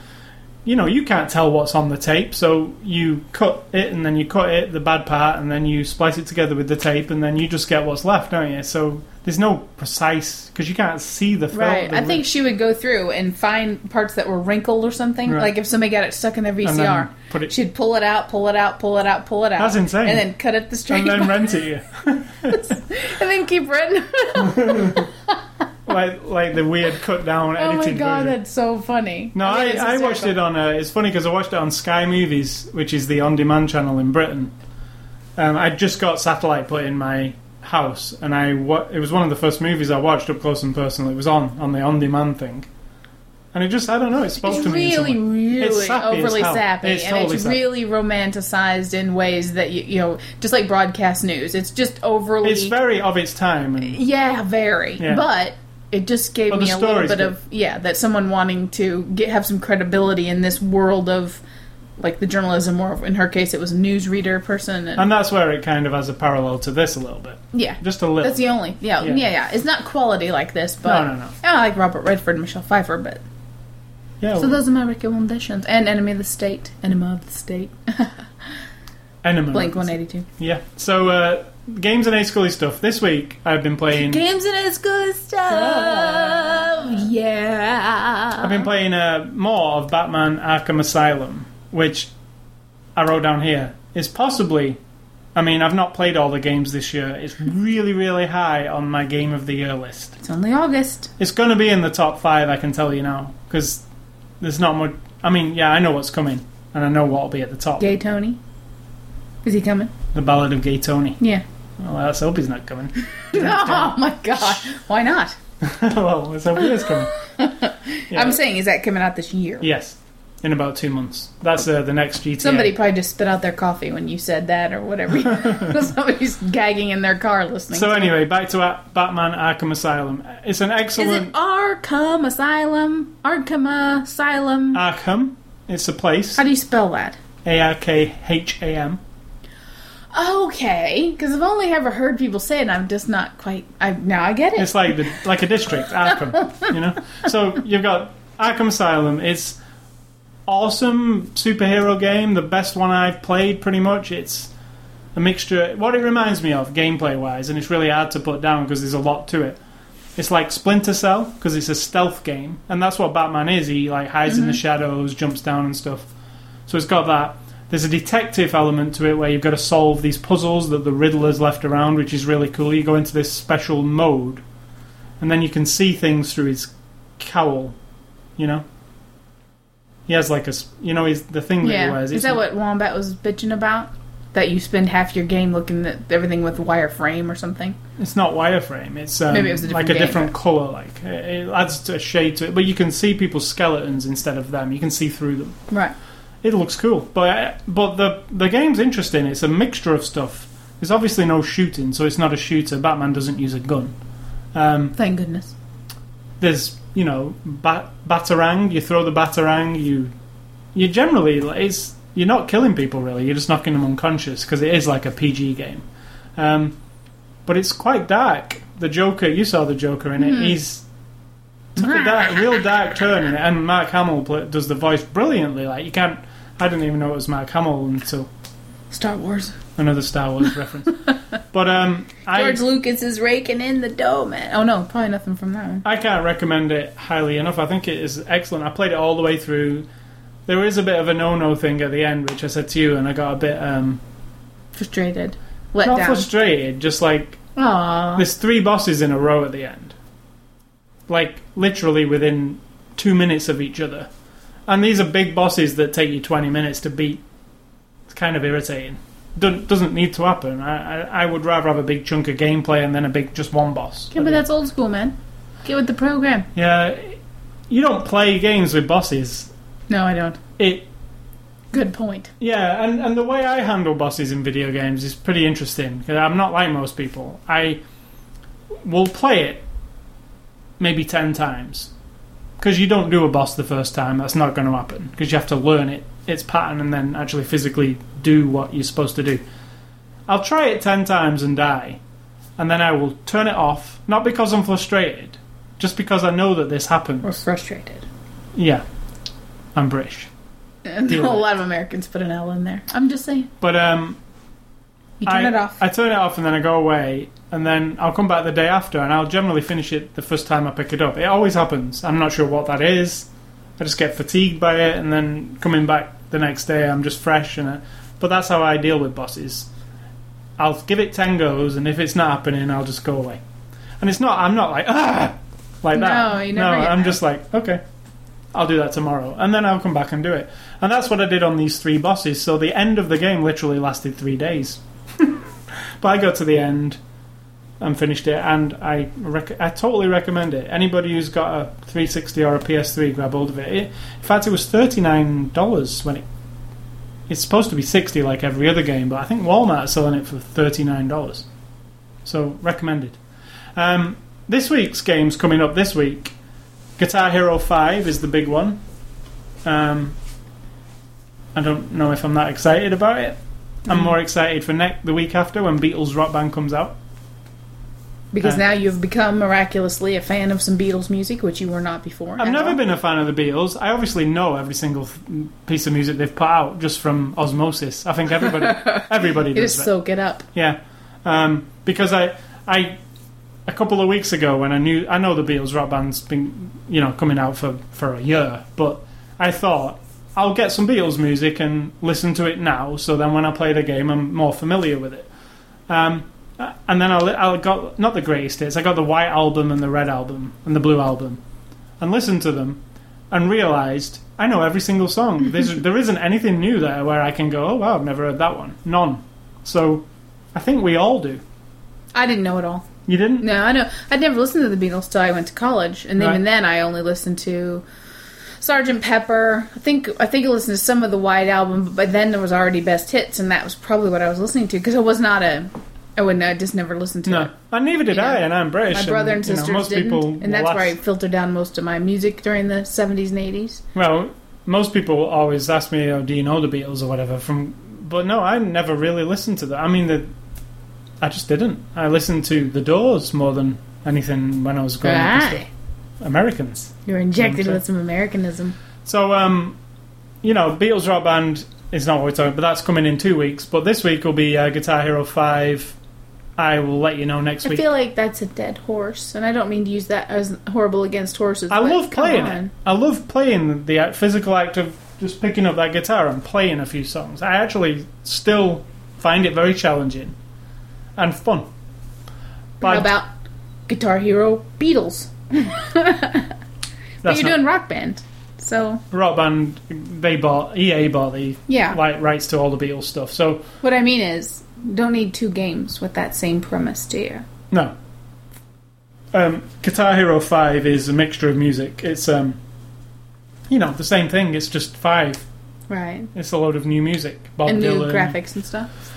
Speaker 1: You know, you can't tell what's on the tape, so you cut it and then you cut it, the bad part, and then you splice it together with the tape, and then you just get what's left, don't you? So there's no precise because you can't see the film.
Speaker 2: Right.
Speaker 1: the-
Speaker 2: I think she would go through and find parts that were wrinkled or something.
Speaker 1: Right.
Speaker 2: Like if somebody got it stuck in their VCR,
Speaker 1: put it
Speaker 2: she'd pull it out, pull it out, pull it out, pull it out.
Speaker 1: That's insane.
Speaker 2: And then cut it the straight
Speaker 1: and then
Speaker 2: line,
Speaker 1: rent it you. *laughs*
Speaker 2: and then keep renting. *laughs*
Speaker 1: like like the weird cut down edited.
Speaker 2: oh my god,
Speaker 1: version.
Speaker 2: that's so funny.
Speaker 1: No, I,
Speaker 2: it's
Speaker 1: I watched it on. Uh, it's funny because I watched it on Sky Movies, which is the on-demand channel in Britain. Um, I just got satellite put in my house, and I wa- it was one of the first movies I watched up close and personal. It was on on the on-demand thing, and it just I don't know. It spoke
Speaker 2: It's
Speaker 1: to me. in
Speaker 2: really.
Speaker 1: It's
Speaker 2: really
Speaker 1: sappy
Speaker 2: overly sappy,
Speaker 1: It's
Speaker 2: and
Speaker 1: totally
Speaker 2: it's
Speaker 1: sappy.
Speaker 2: really romanticized in ways that you, you know, just like broadcast news. It's just overly.
Speaker 1: It's very of its time, and
Speaker 2: yeah, very.
Speaker 1: Yeah.
Speaker 2: But it just gave
Speaker 1: Well,
Speaker 2: me a little bit
Speaker 1: good.
Speaker 2: of yeah, that someone wanting to get have some credibility in this world of like the journalism, or in her case, it was a newsreader person, and,
Speaker 1: and that's where it kind of has a parallel to this a little bit,
Speaker 2: yeah,
Speaker 1: just a little.
Speaker 2: that's the only yeah,
Speaker 1: Yeah.
Speaker 2: yeah, yeah, It's not quality like this, but
Speaker 1: No, no, no.
Speaker 2: I like Robert Redford and Michelle Pfeiffer, but
Speaker 1: yeah,
Speaker 2: so
Speaker 1: well,
Speaker 2: those are my recommendations. And Enemy of the State, Enema of the State, *laughs*
Speaker 1: Enema.
Speaker 2: Blink One Eighty Two.
Speaker 1: Yeah. So uh, games and A Schooly stuff. This week I've been playing.
Speaker 2: Games and A Schooly stuff. Yeah.
Speaker 1: I've been playing uh, more of Batman Arkham Asylum, which I wrote down here is possibly. I mean, I've not played all the games this year. It's really, really high on my game of the year list.
Speaker 2: It's only August.
Speaker 1: It's going to be in the top five, I can tell you now, because there's not much. I mean, yeah, I know what's coming, and I know what'll be at the top.
Speaker 2: Gay Tony. Is he coming?
Speaker 1: The Ballad of Gay Tony.
Speaker 2: Yeah.
Speaker 1: Well, let's hope he's not coming. *laughs*
Speaker 2: oh my god. Why not? *laughs*
Speaker 1: well, let's hope he is coming. *laughs* Yeah.
Speaker 2: I'm saying, is that coming out this year?
Speaker 1: Yes, in about two months. That's uh, the next GTA.
Speaker 2: Somebody probably just spit out their coffee when you said that or whatever. Somebody's gagging in their car listening.
Speaker 1: So
Speaker 2: to it.
Speaker 1: anyway, back to A- Batman Arkham Asylum. It's an excellent.
Speaker 2: Is it Arkham Asylum? Arkham Asylum?
Speaker 1: Arkham. It's a place.
Speaker 2: How do you spell that?
Speaker 1: A R K H A M.
Speaker 2: Okay, because I've only ever heard people say it, and I'm just not quite. I now I get it.
Speaker 1: It's like the like a district, *laughs* Arkham. you know. So you've got Arkham Asylum. It's awesome superhero game. The best one I've played, pretty much. It's a mixture. What it reminds me of, gameplay wise, and it's really hard to put down because there's a lot to it. It's like Splinter Cell because it's a stealth game, and that's what Batman is. He like hides in the mm-hmm. shadows, jumps down and stuff. So it's got that. There's a detective element to it where you've got to solve these puzzles that the Riddler's left around, which is really cool. You go into this special mode, and then you can see things through his cowl. You know, he has like a you know, he's the thing that he
Speaker 2: yeah,
Speaker 1: wears.
Speaker 2: is that what Wombat was bitching about? That you spend half your game looking at everything with wireframe or something.
Speaker 1: It's not wireframe. It's um,
Speaker 2: Maybe it was a
Speaker 1: like a
Speaker 2: game,
Speaker 1: different
Speaker 2: but-
Speaker 1: color. Like it it adds a shade to it, but you can see people's skeletons instead of them. You can see through them.
Speaker 2: Right.
Speaker 1: It looks cool, but but the the game's interesting. It's a mixture of stuff. There's obviously no shooting, so it's not a shooter. Batman doesn't use a gun. Um,
Speaker 2: Thank goodness.
Speaker 1: there's you know bat, batarang. You throw the batarang. You you generally it's you're not killing people really. You're just knocking them unconscious because it is like a PG game. Um, but it's quite dark. The Joker, you saw the Joker in it. He's took a dark, real dark turn in it, and Mark Hamill pla does the voice brilliantly. Like you can't. I didn't even know it was Mark Hamill until
Speaker 2: Star Wars.
Speaker 1: another Star Wars *laughs* reference. But um, I
Speaker 2: George Lucas is raking in the dough, man. Oh no, probably nothing from that one.
Speaker 1: I can't recommend it highly enough. I think it is excellent. I played it all the way through. There is a bit of a no-no thing at the end, which I said to you, and I got a bit um,
Speaker 2: Frustrated. Let
Speaker 1: not
Speaker 2: down.
Speaker 1: frustrated. Just like
Speaker 2: Aww.
Speaker 1: there's three bosses in a row at the end, like literally within two minutes of each other, and these are big bosses that take you 20 minutes to beat. It's kind of irritating. Doesn't doesn't need to happen. I, I I would rather have a big chunk of gameplay and then a big just one boss.
Speaker 2: Yeah, but that's old school, man. Get with the program.
Speaker 1: Yeah, you don't play games with bosses.
Speaker 2: No, I don't.
Speaker 1: It
Speaker 2: Good point.
Speaker 1: yeah, and and the way I handle bosses in video games is pretty interesting because I'm not like most people. I will play it maybe ten times because you don't do a boss the first time. That's not going to happen because you have to learn it its pattern and then actually physically do what you're supposed to do. I'll try it ten times and die, and then I will turn it off. Not because I'm frustrated, just because I know that this happens.
Speaker 2: We're frustrated.
Speaker 1: Yeah, I'm British.
Speaker 2: And a
Speaker 1: with it.
Speaker 2: lot of Americans put an L in there. I'm just saying.
Speaker 1: But um,
Speaker 2: You turn
Speaker 1: I,
Speaker 2: it off.
Speaker 1: I turn it off and then I go away, and then I'll come back the day after, and I'll generally finish it the first time I pick it up. It always happens. I'm not sure what that is. I just get fatigued by it, and then coming back the next day, I'm just fresh. And uh, but that's how I deal with bosses. I'll give it ten goes, and if it's not happening, I'll just go away. And it's not. I'm not like ah, like that.
Speaker 2: No, you never
Speaker 1: No, I'm
Speaker 2: that.
Speaker 1: just like okay. I'll do that tomorrow, and then I'll come back and do it. And that's what I did on these three bosses. So the end of the game literally lasted three days. *laughs* but I got to the end, and finished it, and I rec- I totally recommend it. Anybody who's got a 360 or a PS3, grab hold of it. it in fact, it was thirty nine dollars when it. It's supposed to be sixty like every other game, but I think Walmart are selling it for thirty nine dollars. So recommended. Um, this week's games coming up this week. Guitar Hero Five is the big one. Um, I don't know if I'm that excited about it. I'm
Speaker 2: Mm.
Speaker 1: more excited for next the week after when Beatles Rock Band comes out.
Speaker 2: Because
Speaker 1: Uh,
Speaker 2: now you've become miraculously a fan of some Beatles music, which you were not before.
Speaker 1: I've never
Speaker 2: all.
Speaker 1: been a fan of the Beatles. I obviously know every single th- piece of music they've put out just from osmosis. I think everybody *laughs* everybody
Speaker 2: You
Speaker 1: does
Speaker 2: just soak it up.
Speaker 1: Yeah, um, because I, I, a couple of weeks ago when I knew I know the Beatles rock band's been you know coming out for for a year, but I thought I'll get some Beatles music and listen to it now, so then when I play the game, I'm more familiar with it. Um, Uh, and then I, I got not the greatest hits. I got the white album and the red album and the blue album, and listened to them, and realised I know every single song. *laughs* There's, there isn't anything new there where I can go, oh wow, I've never heard that one. None. So I think we all do.
Speaker 2: I didn't know it all.
Speaker 1: You didn't?
Speaker 2: No, I know. I'd never listened to the Beatles till I went to college, and
Speaker 1: Right.
Speaker 2: even then, I only listened to Sergeant Pepper. I think I think I listened to some of the White Album, but by then there was already Best Hits, and that was probably what I was listening to because I was not a. I wouldn't. I just never listened to
Speaker 1: No,
Speaker 2: it.
Speaker 1: and neither did
Speaker 2: You know,
Speaker 1: I, and I'm British.
Speaker 2: My brother and
Speaker 1: you know,
Speaker 2: sisters
Speaker 1: most
Speaker 2: didn't,
Speaker 1: people
Speaker 2: and that's
Speaker 1: will
Speaker 2: where I filtered down most of my music during the seventies and eighties.
Speaker 1: Well, most people always ask me, oh, "Do you know the Beatles or whatever?" From, but no, I never really listened to that. I mean, the, I just didn't. I listened to the Doors more than anything when I was growing up. and
Speaker 2: Right.
Speaker 1: stuff. Americans.
Speaker 2: You're injected with some Americanism.
Speaker 1: So, um, you know, Beatles Rock Band is not what we're talking, but that's coming in two weeks. But this week will be uh, Guitar Hero Five. I will let you know next week.
Speaker 2: I feel like that's a dead horse, and I don't mean to use that as horrible against horses.
Speaker 1: I love playing it. I love playing the physical act of just picking up that guitar and playing a few songs. I actually still find it very challenging and fun.
Speaker 2: How
Speaker 1: But
Speaker 2: about Guitar Hero Beatles? *laughs* but you're
Speaker 1: not-
Speaker 2: doing Rock Band, so
Speaker 1: Rock Band. They bought EA bought the
Speaker 2: yeah.
Speaker 1: like rights to all the Beatles stuff. So
Speaker 2: What I mean is, don't need two games with that same premise, do you?
Speaker 1: no. Um, Guitar Hero Five is a mixture of music. It's um, you know, the same thing. It's just five.
Speaker 2: Right.
Speaker 1: It's a load of new music. Bob
Speaker 2: and new
Speaker 1: Dylan,
Speaker 2: graphics and stuff.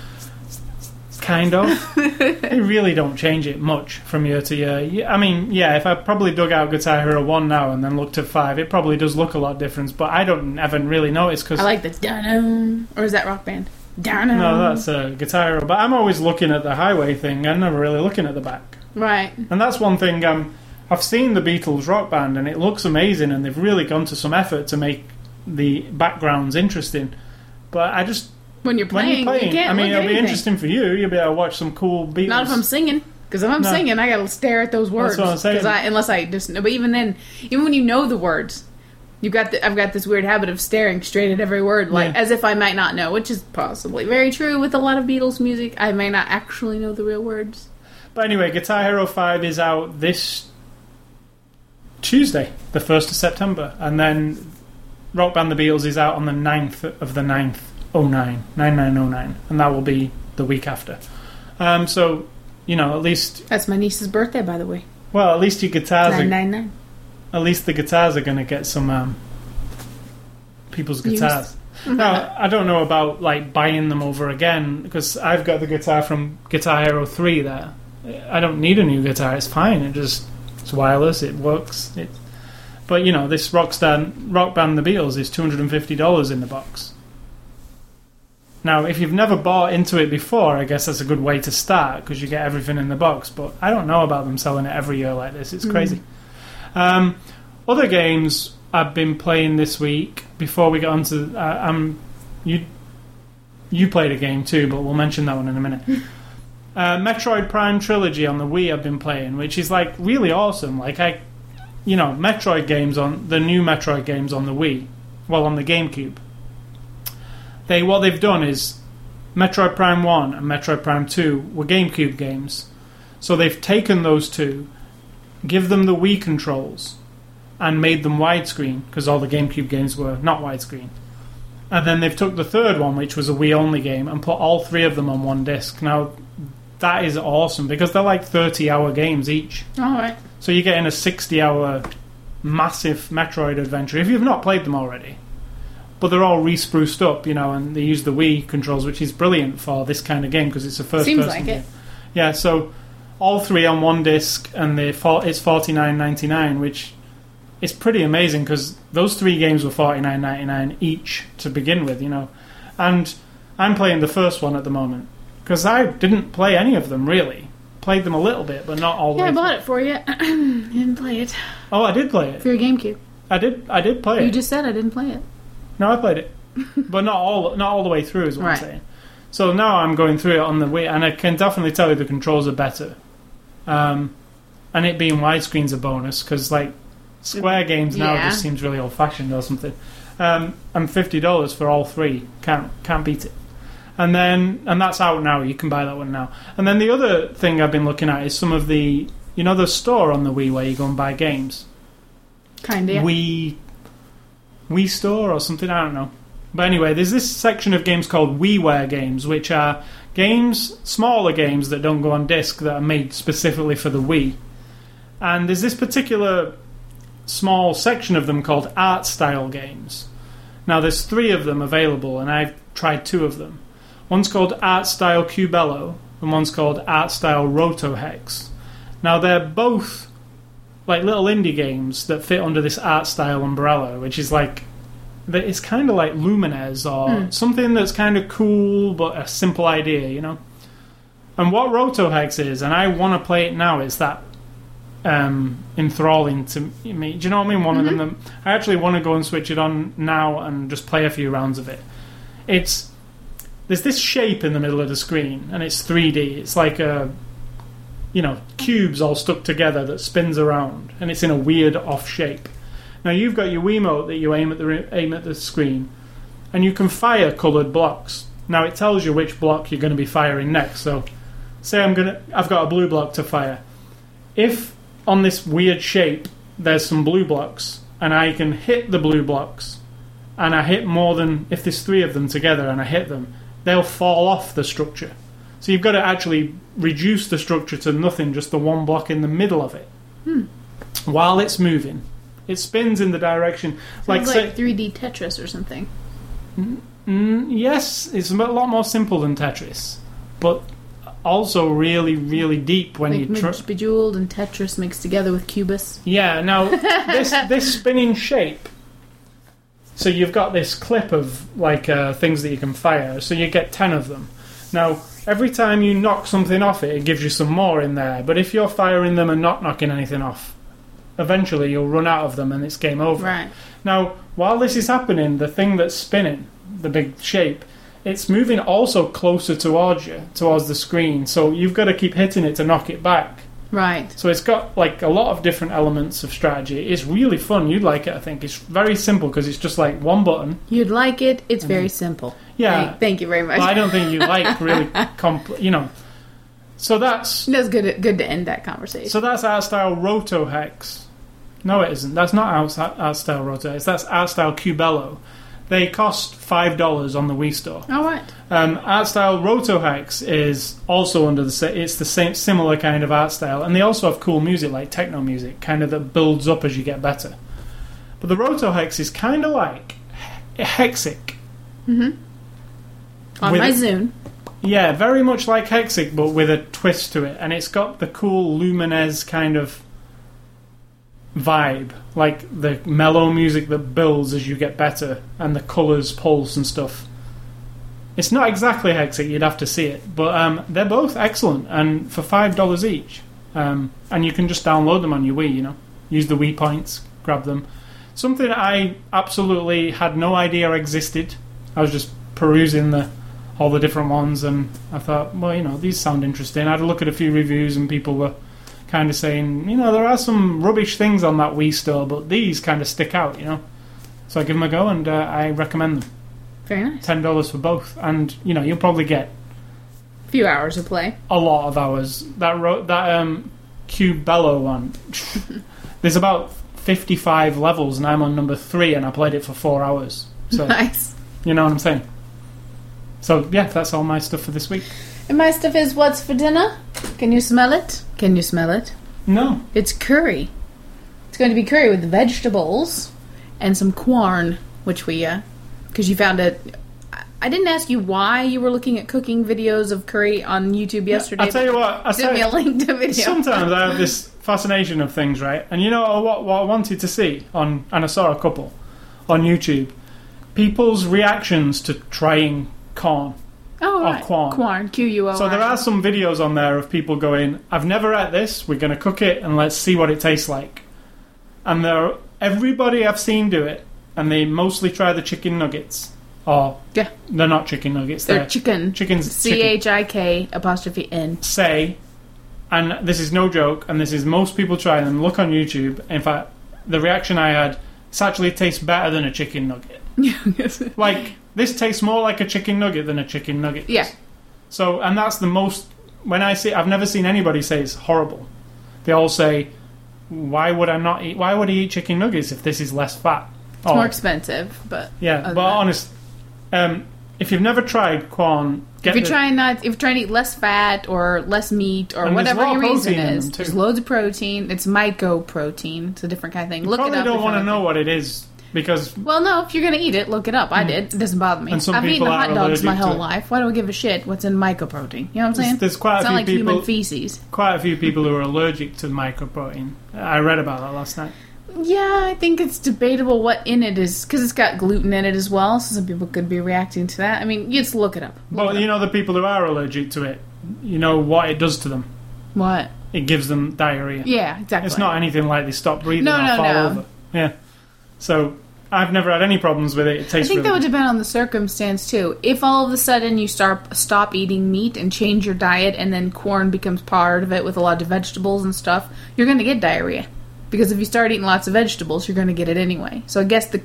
Speaker 1: Kind of. *laughs* they really don't change it much from year to year. I mean, yeah, if I probably dug out Guitar Hero 1 now and then looked at 5, it probably does look a lot different, but I don't ever really notice because.
Speaker 2: I like the dun or is that Rock Band? Dun
Speaker 1: no, that's a Guitar Hero. But I'm always looking at the highway thing, I'm never really looking at the back.
Speaker 2: right.
Speaker 1: And that's one thing um, I've seen the Beatles rock band and it looks amazing and they've really gone to some effort to make the backgrounds interesting. But I just.
Speaker 2: When you're
Speaker 1: When
Speaker 2: playing,
Speaker 1: you're playing,
Speaker 2: you
Speaker 1: I mean, it'll be
Speaker 2: anything.
Speaker 1: interesting for you. You'll be able to watch some cool Beatles.
Speaker 2: Not if I'm singing, because if I'm
Speaker 1: No.
Speaker 2: singing, I gotta stare at those words.
Speaker 1: what I'm saying.
Speaker 2: I, unless I just, but even then, even when you know the words, you got. The, I've got this weird habit of staring straight at every word, like
Speaker 1: Yeah.
Speaker 2: as if I might not know, which is possibly very true with a lot of Beatles music. I may not actually know the real words.
Speaker 1: But anyway, Guitar Hero 5 is out this Tuesday, the 1st of September. And then Rock Band The Beatles is out on the 9th of the 9th, 09, 9909. And that will be the week after. Um, so, you know, at least,
Speaker 2: That's my niece's birthday, by the way.
Speaker 1: well, at least your guitars
Speaker 2: Nine
Speaker 1: are,
Speaker 2: nine nine.
Speaker 1: at least the guitars are going to get some um, people's guitars. *laughs* Now, I don't know about like buying them over again because I've got the guitar from Guitar Hero 3 there. I don't need a new guitar, it's fine. It just it's wireless, it works. It, but you know, this Rockstar Rock Band The Beatles is $250 in the box. Now, if you've never bought into it before, I guess that's a good way to start because you get everything in the box. But I don't know about them selling it every year like this. It's crazy. Um, other games I've been playing this week. Before we get on to, uh, um, you you played a game too, but we'll mention that one in a minute. *laughs* uh, Metroid Prime Trilogy on the Wii I've been playing, which is like really awesome. Like I, you know, Metroid games on the new Metroid games on the Wii, well on the GameCube. They what they've done is Metroid Prime One and Metroid Prime Two were GameCube games, so they've taken those two, give them the Wii controls, and made them widescreen because all the GameCube games were not widescreen. And then they've took the third one, which was a Wii only game, and put all three of them on one disc. Now, that is awesome because they're like 30 hour games each.
Speaker 2: All right.
Speaker 1: So you're getting a 60 hour massive Metroid adventure if you've not played them already. But they're all re-spruced up, you know, and they use the Wii controls, which is brilliant for this kind of game because it's a first
Speaker 2: Seems
Speaker 1: person
Speaker 2: like
Speaker 1: game.
Speaker 2: it.
Speaker 1: Yeah, so all three on one disc, and the for, it's forty nine ninety nine, which is pretty amazing because those three games were forty nine ninety nine each to begin with, you know. And I'm playing the first one at the moment because I didn't play any of them really. Played them a little bit, but not all the
Speaker 2: Yeah, I bought it for you. *clears throat* you didn't play it
Speaker 1: Oh, I did play it.
Speaker 2: for your GameCube.
Speaker 1: I did. I did play it.
Speaker 2: You just said I didn't play it.
Speaker 1: No, I played it, *laughs* but not all not all the way through. Is what
Speaker 2: Right.
Speaker 1: I'm saying. So now I'm going through it on the Wii, and I can definitely tell you the controls are better. Um, and it being widescreen's a bonus because like Square games now
Speaker 2: Yeah.
Speaker 1: just seems really old fashioned or something. Um, and fifty dollars for all three can't can't beat it. And then and that's out now. You can buy that one now. And then the other thing I've been looking at is some of the you know the store on the Wii where you go and buy games.
Speaker 2: Kinda. Yeah.
Speaker 1: Wii Wii Store or something. I don't know. But anyway, there's this section of games called WiiWare games, which are games, smaller games that don't go on disc that are made specifically for the Wii. And there's this particular small section of them called art style games. Now, there's three of them available, and I've tried two of them. One's called Art Style Cubello, and one's called Art Style Rotohex. Now, they're both like little indie games that fit under this art style umbrella, which is like that it's kind of like Lumines or
Speaker 2: Hmm.
Speaker 1: something that's kind of cool but a simple idea, you know. And what Rotohex is, and I want to play it now, is that um, enthralling to me. Do you know what I mean? One of them. That, I actually want to go and switch it on now and just play a few rounds of it. It's there's this shape in the middle of the screen, and it's 3D. It's like a you know cubes all stuck together that spins around, and it's in a weird off shape. Now you've got your Wiimote that you aim at the aim at the screen, and you can fire coloured blocks. Now it tells you which block you're going to be firing next. So, say I'm gonna I've got a blue block to fire. If on this weird shape there's some blue blocks, and I can hit the blue blocks, and I hit more than if there's three of them together, and I hit them, they'll fall off the structure. So you've got to actually reduce the structure to nothing, just the one block in the middle of it, while it's moving. It spins in the direction like,
Speaker 2: Sounds like 3D Tetris or something.
Speaker 1: Mm, yes, it's a lot more simple than Tetris, but also really, really deep when
Speaker 2: Like
Speaker 1: you try.
Speaker 2: Midge Bejeweled and Tetris mixed together with Cubus.
Speaker 1: Yeah, now *laughs* this this spinning shape. So you've got this clip of like uh, things that you can fire. So you get ten of them. Now every time you knock something off it, it gives you some more in there. But if you're firing them and not knocking anything off, eventually you'll run out of them and it's game over.
Speaker 2: Right.
Speaker 1: Now, while this is happening, the thing that's spinning, the big shape, it's moving also closer towards you, towards the screen. So you've got to keep hitting it to knock it back.
Speaker 2: Right.
Speaker 1: So it's got like a lot of different elements of strategy. It's really fun. You'd like it, I think. It's very simple because it's just like one button.
Speaker 2: You'd like it. It's very simple.
Speaker 1: Yeah.
Speaker 2: Thank, thank you very much.
Speaker 1: Well, I don't think you like *laughs* really compl- you know. So that's
Speaker 2: That's good. Good to end that conversation.
Speaker 1: so that's our style Roto Hex. No, it isn't. That's not our, art style Roto Hex. That's our style Cubello. They cost five dollars on the Wii store.
Speaker 2: All right.
Speaker 1: Um, art style Rotohex is also under the it's the same similar kind of art style, and they also have cool music like techno music, kind of that builds up as you get better. But the Roto Hex is kind of like he- Hexic,
Speaker 2: On
Speaker 1: With-
Speaker 2: my Zune.
Speaker 1: yeah, very much like Hexic, but with a twist to it, and it's got the cool Lumines kind of vibe, like the mellow music that builds as you get better, and the colours pulse and stuff. It's not exactly Hexic, you'd have to see it, but um, they're both excellent, and for five dollars each, um, and you can just download them on your Wii. You know, use the Wii points, grab them. Something I absolutely had no idea existed. I was just perusing the all the different ones, and I thought, well, you know, these sound interesting. I had a look at a few reviews, and people were kind of saying, you know, there are some rubbish things on that Wii store, but these kind of stick out, you know. So I give them a go, and uh, I recommend them.
Speaker 2: Very nice.
Speaker 1: Ten dollars for both, and you know, you'll probably get
Speaker 2: A few hours of play.
Speaker 1: a lot of hours. That ro- that um, Cubello one, *laughs* there's about fifty-five levels, and I'm on number three, and I played it for four hours. So *laughs*
Speaker 2: Nice.
Speaker 1: you know what I'm saying. So yeah, that's all my stuff for this week.
Speaker 2: And my stuff is what's for dinner? Can you smell it? Can you smell it?
Speaker 1: No.
Speaker 2: It's curry. It's going to be curry with vegetables and some Quorn, which we, uh, because you found it. I- I didn't ask you why you were looking at cooking videos of curry on YouTube yesterday.
Speaker 1: I'll tell you what. I
Speaker 2: Send me a link to video.
Speaker 1: Sometimes I have this fascination of things, right? And you know what, what I wanted to see on, and I saw a couple on YouTube, people's reactions to trying Quorn.
Speaker 2: Oh, right.
Speaker 1: Quan.
Speaker 2: Quan. Q U O.
Speaker 1: So there are some videos on there of people going, "I've never had this. We're going to cook it and let's see what it tastes like." And there, everybody I've seen do it, and they mostly try the chicken nuggets. Or
Speaker 2: Yeah.
Speaker 1: they're not chicken nuggets.
Speaker 2: They're
Speaker 1: They're,
Speaker 2: chicken.
Speaker 1: chickens.
Speaker 2: C. H I K apostrophe N.
Speaker 1: say, and this is no joke, and this is most people try them. Look on YouTube. In fact, the reaction I had, it's actually tastes better than a chicken nugget. *laughs* Like this tastes more like a chicken nugget than a chicken nugget.
Speaker 2: yeah.
Speaker 1: So, and that's the most. When I see, I've never seen anybody say it's horrible. They all say, "Why would I not eat? Why would he eat chicken nuggets if this is less fat?"
Speaker 2: It's more expensive, but
Speaker 1: yeah. But honest, um, if you've never tried Quorn, get
Speaker 2: if you're
Speaker 1: the-
Speaker 2: trying not, if you're trying to eat less fat or less meat or whatever your reason is, there's loads of protein. It's mycoprotein. It's a different kind of thing.
Speaker 1: you
Speaker 2: Look
Speaker 1: probably
Speaker 2: it up.
Speaker 1: don't want to know what it is because
Speaker 2: Well, no. If you're gonna eat it, look it up. I mm. did. It doesn't bother me.
Speaker 1: And some
Speaker 2: I've eaten
Speaker 1: people are
Speaker 2: hot dogs my
Speaker 1: allergic to
Speaker 2: whole
Speaker 1: it.
Speaker 2: life. Why do I give a shit what's in mycoprotein? You know what I'm saying?
Speaker 1: There's- there's quite a
Speaker 2: it's not
Speaker 1: few
Speaker 2: like human
Speaker 1: people-
Speaker 2: feces.
Speaker 1: quite a few people who are allergic to mycoprotein. I read about that last night.
Speaker 2: Yeah, I think it's debatable what in it is because it's got gluten in it as well. So some people could be reacting to that. I mean, you just look it up. Look
Speaker 1: But
Speaker 2: it
Speaker 1: you
Speaker 2: up.
Speaker 1: know, the people who are allergic to it, you know what it does to them.
Speaker 2: what?
Speaker 1: It gives them diarrhea.
Speaker 2: Yeah, exactly.
Speaker 1: It's not anything like they stop breathing
Speaker 2: No,
Speaker 1: or
Speaker 2: no,
Speaker 1: fall
Speaker 2: no.
Speaker 1: over. Yeah. So I've never had any problems with it. It
Speaker 2: I
Speaker 1: tastes
Speaker 2: think that
Speaker 1: really
Speaker 2: would depend on the circumstance too. If all of a sudden you start stop eating meat and change your diet, and then Quorn becomes part of it with a lot of vegetables and stuff, you're going to get diarrhea. Because if you start eating lots of vegetables, you're going to get it anyway. So I guess the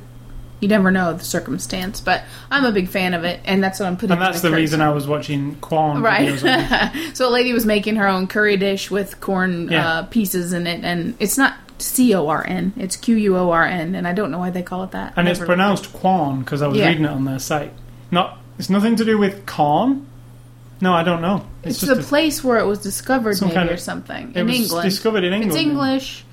Speaker 2: you never know the circumstance, but I'm a big fan of it, and that's what I'm putting.
Speaker 1: And that's the reason I was watching Quorn
Speaker 2: Right. *laughs* so a lady was making her own curry dish with Quorn
Speaker 1: Yeah.
Speaker 2: uh, pieces in it, and it's not C O R N, it's Q U O R N, and I don't know why they call it that.
Speaker 1: and it's pronounced quan because I was
Speaker 2: Yeah.
Speaker 1: reading it on their site. Not. It's nothing to do with corn. No, I don't know.
Speaker 2: It's,
Speaker 1: just
Speaker 2: the
Speaker 1: a-
Speaker 2: place where it was discovered, maybe
Speaker 1: kind of-
Speaker 2: or something
Speaker 1: it
Speaker 2: in
Speaker 1: was
Speaker 2: England.
Speaker 1: discovered in England.
Speaker 2: It's English.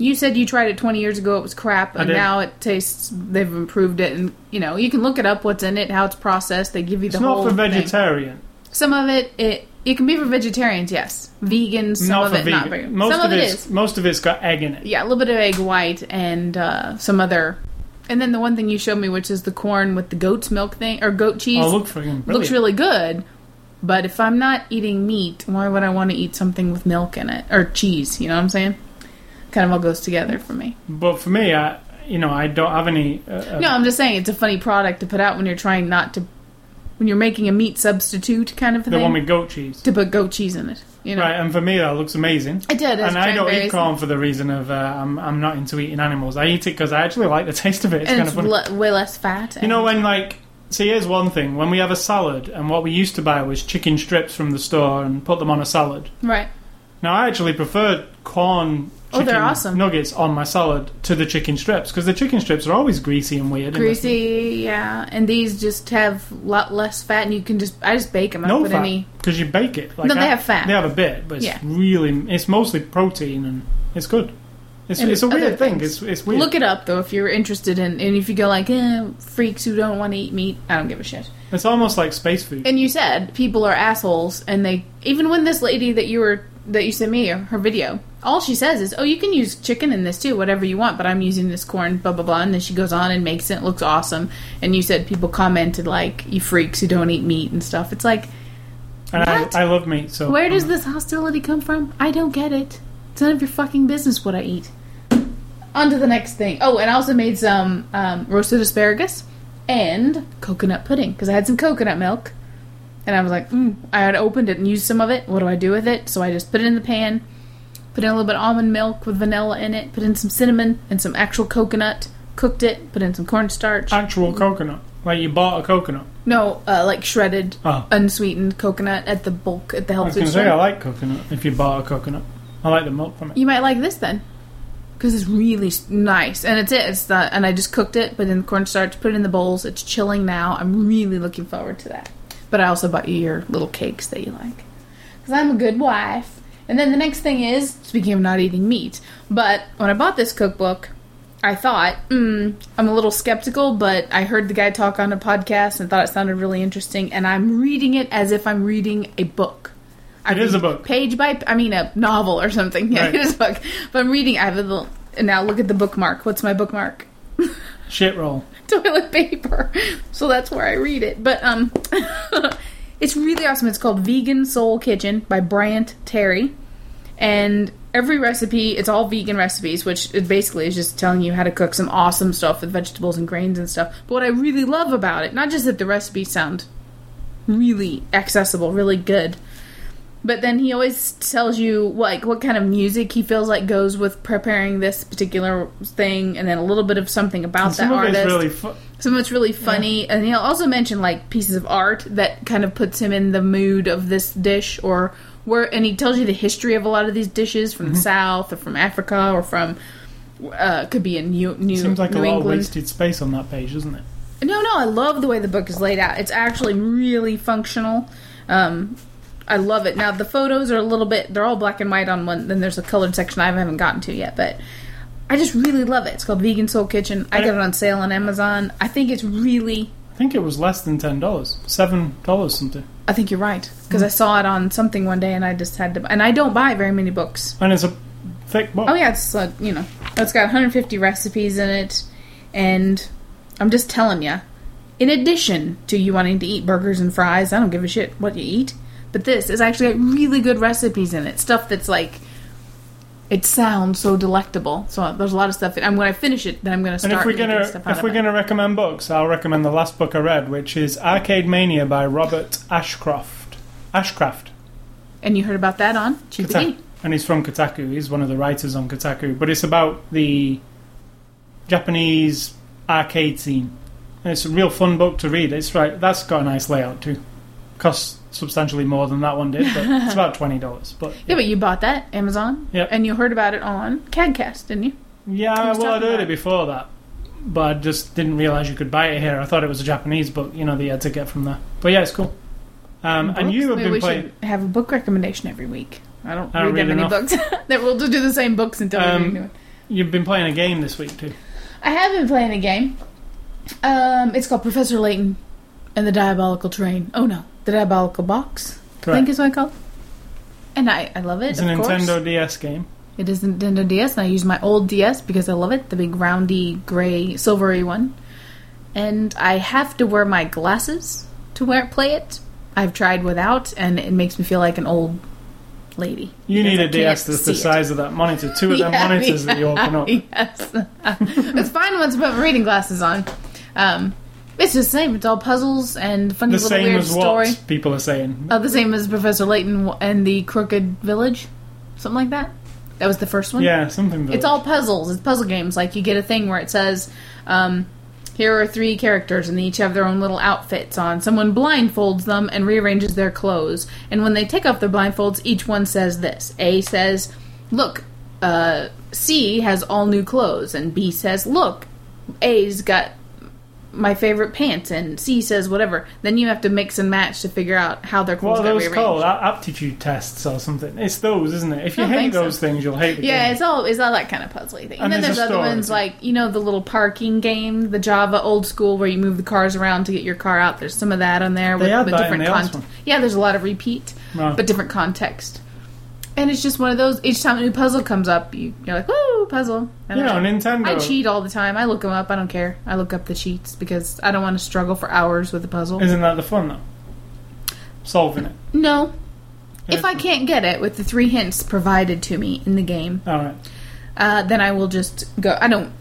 Speaker 2: You said you tried it 20 years ago. It was crap, and now it tastes. They've improved it, and you know you can look it up. What's in it? How it's processed? They give you the
Speaker 1: It's
Speaker 2: whole.
Speaker 1: not for
Speaker 2: thing.
Speaker 1: vegetarian.
Speaker 2: Some of it, it it can be for vegetarians. Yes, vegans. Some
Speaker 1: not
Speaker 2: of it,
Speaker 1: vegan.
Speaker 2: not very.
Speaker 1: Most
Speaker 2: some
Speaker 1: of,
Speaker 2: of it
Speaker 1: it's most of it's got egg in it.
Speaker 2: Yeah, a little bit of egg white and uh, some other. And then the one thing you showed me, which is the Quorn with the goat's milk thing or goat cheese,
Speaker 1: Oh, look freaking brilliant.
Speaker 2: looks really good. But if I'm not eating meat, why would I want to eat something with milk in it or cheese? You know what I'm saying? Kind of all goes together for me.
Speaker 1: But for me, I you know I don't have any. Uh, uh,
Speaker 2: No, I'm just saying it's a funny product to put out when you're trying not to, when you're making a meat substitute kind of
Speaker 1: the
Speaker 2: thing.
Speaker 1: The one with goat cheese.
Speaker 2: to put goat cheese in it. You know,
Speaker 1: Right, and for me that looks amazing.
Speaker 2: I did.
Speaker 1: and I don't eat Quorn for the reason of uh, I'm I'm not into eating animals. I eat it because I actually like the taste of it. It's
Speaker 2: and
Speaker 1: kind
Speaker 2: it's
Speaker 1: of funny.
Speaker 2: le- way less fat.
Speaker 1: you know when like see here's one thing when we have a salad and what we used to buy was chicken strips from the store and put them on a salad.
Speaker 2: right?
Speaker 1: Now I actually prefer Quorn.
Speaker 2: Oh, they're awesome.
Speaker 1: Nuggets on my salad to the chicken strips because the chicken strips are always greasy and weird.
Speaker 2: Greasy, yeah. And these just have a lot less fat, and you can just I just bake them. I
Speaker 1: No
Speaker 2: put
Speaker 1: fat
Speaker 2: any.
Speaker 1: because you bake it. Like
Speaker 2: No, they
Speaker 1: I-
Speaker 2: have fat.
Speaker 1: They have a bit, but it's
Speaker 2: Yeah.
Speaker 1: really it's mostly protein and it's good. It's,
Speaker 2: And
Speaker 1: it's a
Speaker 2: other
Speaker 1: weird thing.
Speaker 2: things.
Speaker 1: It's it's weird.
Speaker 2: Look it up though if you're interested in, and if you go like eh, freaks who don't want to eat meat. I don't give a shit.
Speaker 1: It's almost like space food.
Speaker 2: And you said people are assholes, and they even when this lady that you were that you sent me her video, all she says is, "Oh, you can use chicken in this too, whatever you want." But I'm using this Quorn, blah blah blah, and then she goes on and makes it. it looks awesome. And you said people commented like, "You freaks who don't eat meat and stuff." It's like,
Speaker 1: and
Speaker 2: what?
Speaker 1: I, I love meat. So
Speaker 2: where does this hostility come from? I don't get it. It's none of your fucking business what I eat. On to the next thing. Oh, and I also made some um, roasted asparagus and coconut pudding because I had some coconut milk. And I was like, mm, I had opened it and used some of it. What do I do with it? So I just put it in the pan, put in a little bit of almond milk with vanilla in it, put in some cinnamon and some actual coconut, cooked it, put in some cornstarch.
Speaker 1: actual coconut? Like you bought a coconut?
Speaker 2: no, uh, like shredded,
Speaker 1: Oh,
Speaker 2: unsweetened coconut at the bulk, at the
Speaker 1: I
Speaker 2: health
Speaker 1: was
Speaker 2: food
Speaker 1: going to
Speaker 2: store.
Speaker 1: say I like coconut. If you bought a coconut, I like the milk from it.
Speaker 2: You might like this then, because it's really nice, and it's it. It's the and I just cooked it, put in the cornstarch, put it in the bowls. It's chilling now. I'm really looking forward to that. But I also bought you your little cakes that you like. Because I'm a good wife. And then the next thing is, speaking of not eating meat, but when I bought this cookbook, I thought, hmm, I'm a little skeptical, but I heard the guy talk on a podcast and thought it sounded really interesting, and I'm reading it as if I'm reading a book. I
Speaker 1: It is a book.
Speaker 2: Page by, I mean, a novel or something. Yeah, *laughs*
Speaker 1: Right.
Speaker 2: it is a book. But I'm reading, I have a little, now look at the bookmark. What's my bookmark? *laughs*
Speaker 1: Shit roll. *laughs*
Speaker 2: toilet paper. So that's where I read it. But um *laughs* it's really awesome. It's called Vegan Soul Kitchen by Bryant Terry. And every recipe, it's all vegan recipes, which it basically is just telling you how to cook some awesome stuff with vegetables and grains and stuff. But what I really love about it, not just that the recipes sound really accessible, really good, but then he always tells you like what kind of music he feels like goes with preparing this particular thing, and then a little bit of something about that artist.
Speaker 1: really fu-
Speaker 2: Some of it's really funny, and he'll also mention like pieces of art that kind of puts him in the mood of this dish, or where, and he tells you the history of a lot of these dishes from
Speaker 1: Mm-hmm.
Speaker 2: the South or from Africa or from uh, could be in New New,
Speaker 1: seems like
Speaker 2: New
Speaker 1: a lot of wasted space on that page, doesn't it?
Speaker 2: No, no, I love the way the book is laid out. It's actually really functional. Um, I love it. Now the photos are a little bit they're all black and white on one. Then there's a colored section I haven't gotten to yet, but I just really love it. It's called Vegan Soul Kitchen. I got it on sale on Amazon. I think it's really.
Speaker 1: I think it was less than ten dollars, seven dollars something,
Speaker 2: I think you're right because I saw it on something one day and I just had to. And I don't buy very many books.
Speaker 1: and it's a thick book.
Speaker 2: Oh yeah, it's uh, you know it's got 150 recipes in it, and I'm just telling you. In addition to you wanting to eat burgers and fries, I don't give a shit what you eat. But this is actually got really good recipes in it. Stuff that's like, it sounds so delectable. So there's a lot of stuff. And when I finish it, then I'm going to start.
Speaker 1: And if we're gonna if we're gonna recommend books, I'll recommend the last book I read, which is Arcade Mania by Robert Ashcroft. Ashcraft.
Speaker 2: And you heard about that on
Speaker 1: Kotaku. And he's from Kotaku. He's one of the writers on Kotaku. But it's about the Japanese arcade scene. And it's a real fun book to read. It's right. That's got a nice layout too. Costs substantially more than that one did, but it's about twenty dollars. But
Speaker 2: Yeah, but you bought that Amazon.
Speaker 1: yeah,
Speaker 2: And you heard about it on CADcast, didn't you?
Speaker 1: yeah, well, I'd heard it before that, but I just didn't realize you could buy it here. I thought it was a Japanese book, you know, that you had to get from there. But yeah, it's cool. Um, and you have
Speaker 2: Maybe
Speaker 1: been
Speaker 2: we
Speaker 1: playing.
Speaker 2: should have a book recommendation every week. I don't
Speaker 1: I don't
Speaker 2: read that many
Speaker 1: enough.
Speaker 2: books. *laughs* that we'll just do the same books until we
Speaker 1: Um,
Speaker 2: read new one.
Speaker 1: You've been playing a game this week too.
Speaker 2: I have been playing a game. Um, it's called Professor Layton and the Diabolical Train. Oh no, Diabolical Box. I
Speaker 1: Correct.
Speaker 2: think is what I call. it. And I, I love it.
Speaker 1: It's a
Speaker 2: course.
Speaker 1: Nintendo DS game.
Speaker 2: It is Nintendo DS, and I use my old DS because I love it, the big roundy gray silvery one. And I have to wear my glasses to wear play it. I've tried without, and it makes me feel like an old lady.
Speaker 1: You need
Speaker 2: I
Speaker 1: a DS that's the
Speaker 2: see it.
Speaker 1: size of that monitor. Two of *laughs* them
Speaker 2: Yeah,
Speaker 1: monitors that you open up. *laughs*
Speaker 2: yes. *laughs* it's fine once I put my reading glasses on. Um, it's the same. It's all puzzles and funny
Speaker 1: The
Speaker 2: little
Speaker 1: same
Speaker 2: weird
Speaker 1: as
Speaker 2: story.
Speaker 1: what people are saying.
Speaker 2: Oh, the same as Professor Layton and the Crooked Village, something like that. That was the first one.
Speaker 1: Yeah, something. Like that.
Speaker 2: It's all puzzles. It's puzzle games. Like you get a thing where it says, um, "Here are three characters, and they each have their own little outfits on." Someone blindfolds them and rearranges their clothes, and when they take off their blindfolds, each one says this. A says, "Look, uh, C has all new clothes," and B says, "Look, A's got." My favorite pants, and C says whatever. Then you have to mix and match to figure out how their clothes
Speaker 1: What are those called? Aptitude tests or something. It's those, isn't it? If you hate
Speaker 2: think so.
Speaker 1: those things, you'll hate the
Speaker 2: Yeah,
Speaker 1: game.
Speaker 2: it's all it's all that kind of puzzly thing. And,
Speaker 1: And
Speaker 2: then
Speaker 1: there's
Speaker 2: there's other ones like you know the little parking game, the Java old school where you move the cars around to get your car out. There's some of that on there
Speaker 1: They
Speaker 2: with, with different content.
Speaker 1: one.
Speaker 2: Yeah, there's a lot of repeat,
Speaker 1: Right.
Speaker 2: but different context. And it's just one of those. Each time a new puzzle comes up, you, you're like, "Woo, puzzle!" And
Speaker 1: you know,
Speaker 2: I,
Speaker 1: Nintendo.
Speaker 2: I cheat all the time. I look them up. I don't care. I look up the cheats because I don't want to struggle for hours with a puzzle.
Speaker 1: Isn't that the fun though? Solving it.
Speaker 2: no, if I can't get it with the three hints provided to me in the game,
Speaker 1: All right.
Speaker 2: uh, then I will just go. I don't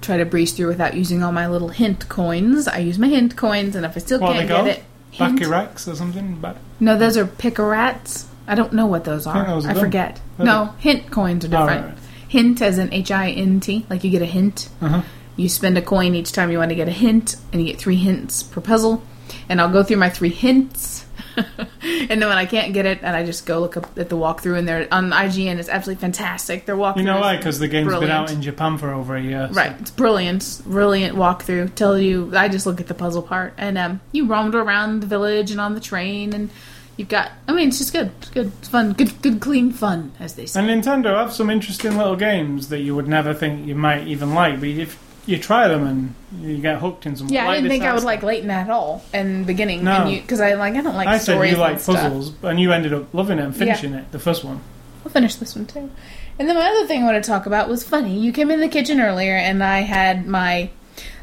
Speaker 2: try to breeze through without using all my little hint coins. I use my hint coins, and if I still
Speaker 1: What
Speaker 2: can't get it, hint.
Speaker 1: Backyrex or something. But
Speaker 2: No, those are picarats. I don't know what those are. I forget. No, hint coins are different.
Speaker 1: right, right.
Speaker 2: Hint as in H I N T, like you get a hint.
Speaker 1: Uh-huh.
Speaker 2: You spend a coin each time you want to get a hint, and you get three hints per puzzle. And I'll go through my three hints *laughs* and then when I can't get it, and I just go look up at the walkthrough, and they're on IGN. It's absolutely fantastic. Their walkthrough.
Speaker 1: You know why? Because the game's been
Speaker 2: brilliant.
Speaker 1: out in Japan for over a year. so-
Speaker 2: Right, it's brilliant, brilliant walkthrough. Tell you, I just look at the puzzle part, and um, you roamed around the village and on the train, and you've got. I mean, it's just good, it's good, it's fun, good, good, clean fun, as they say.
Speaker 1: And Nintendo have some interesting little games that you would never think you might even like, but if you try them and you get hooked in some.
Speaker 2: Yeah, I didn't think I
Speaker 1: type
Speaker 2: would
Speaker 1: of
Speaker 2: like
Speaker 1: stuff.
Speaker 2: Layton at all in the beginning,
Speaker 1: No.
Speaker 2: because I like I don't like
Speaker 1: I said
Speaker 2: stories
Speaker 1: you like
Speaker 2: and stuff.
Speaker 1: puzzles, and you ended up loving it and finishing it, the first one.
Speaker 2: I'll finish this one too. And then my other thing I want to talk about was funny. You came in the kitchen earlier, and I had my.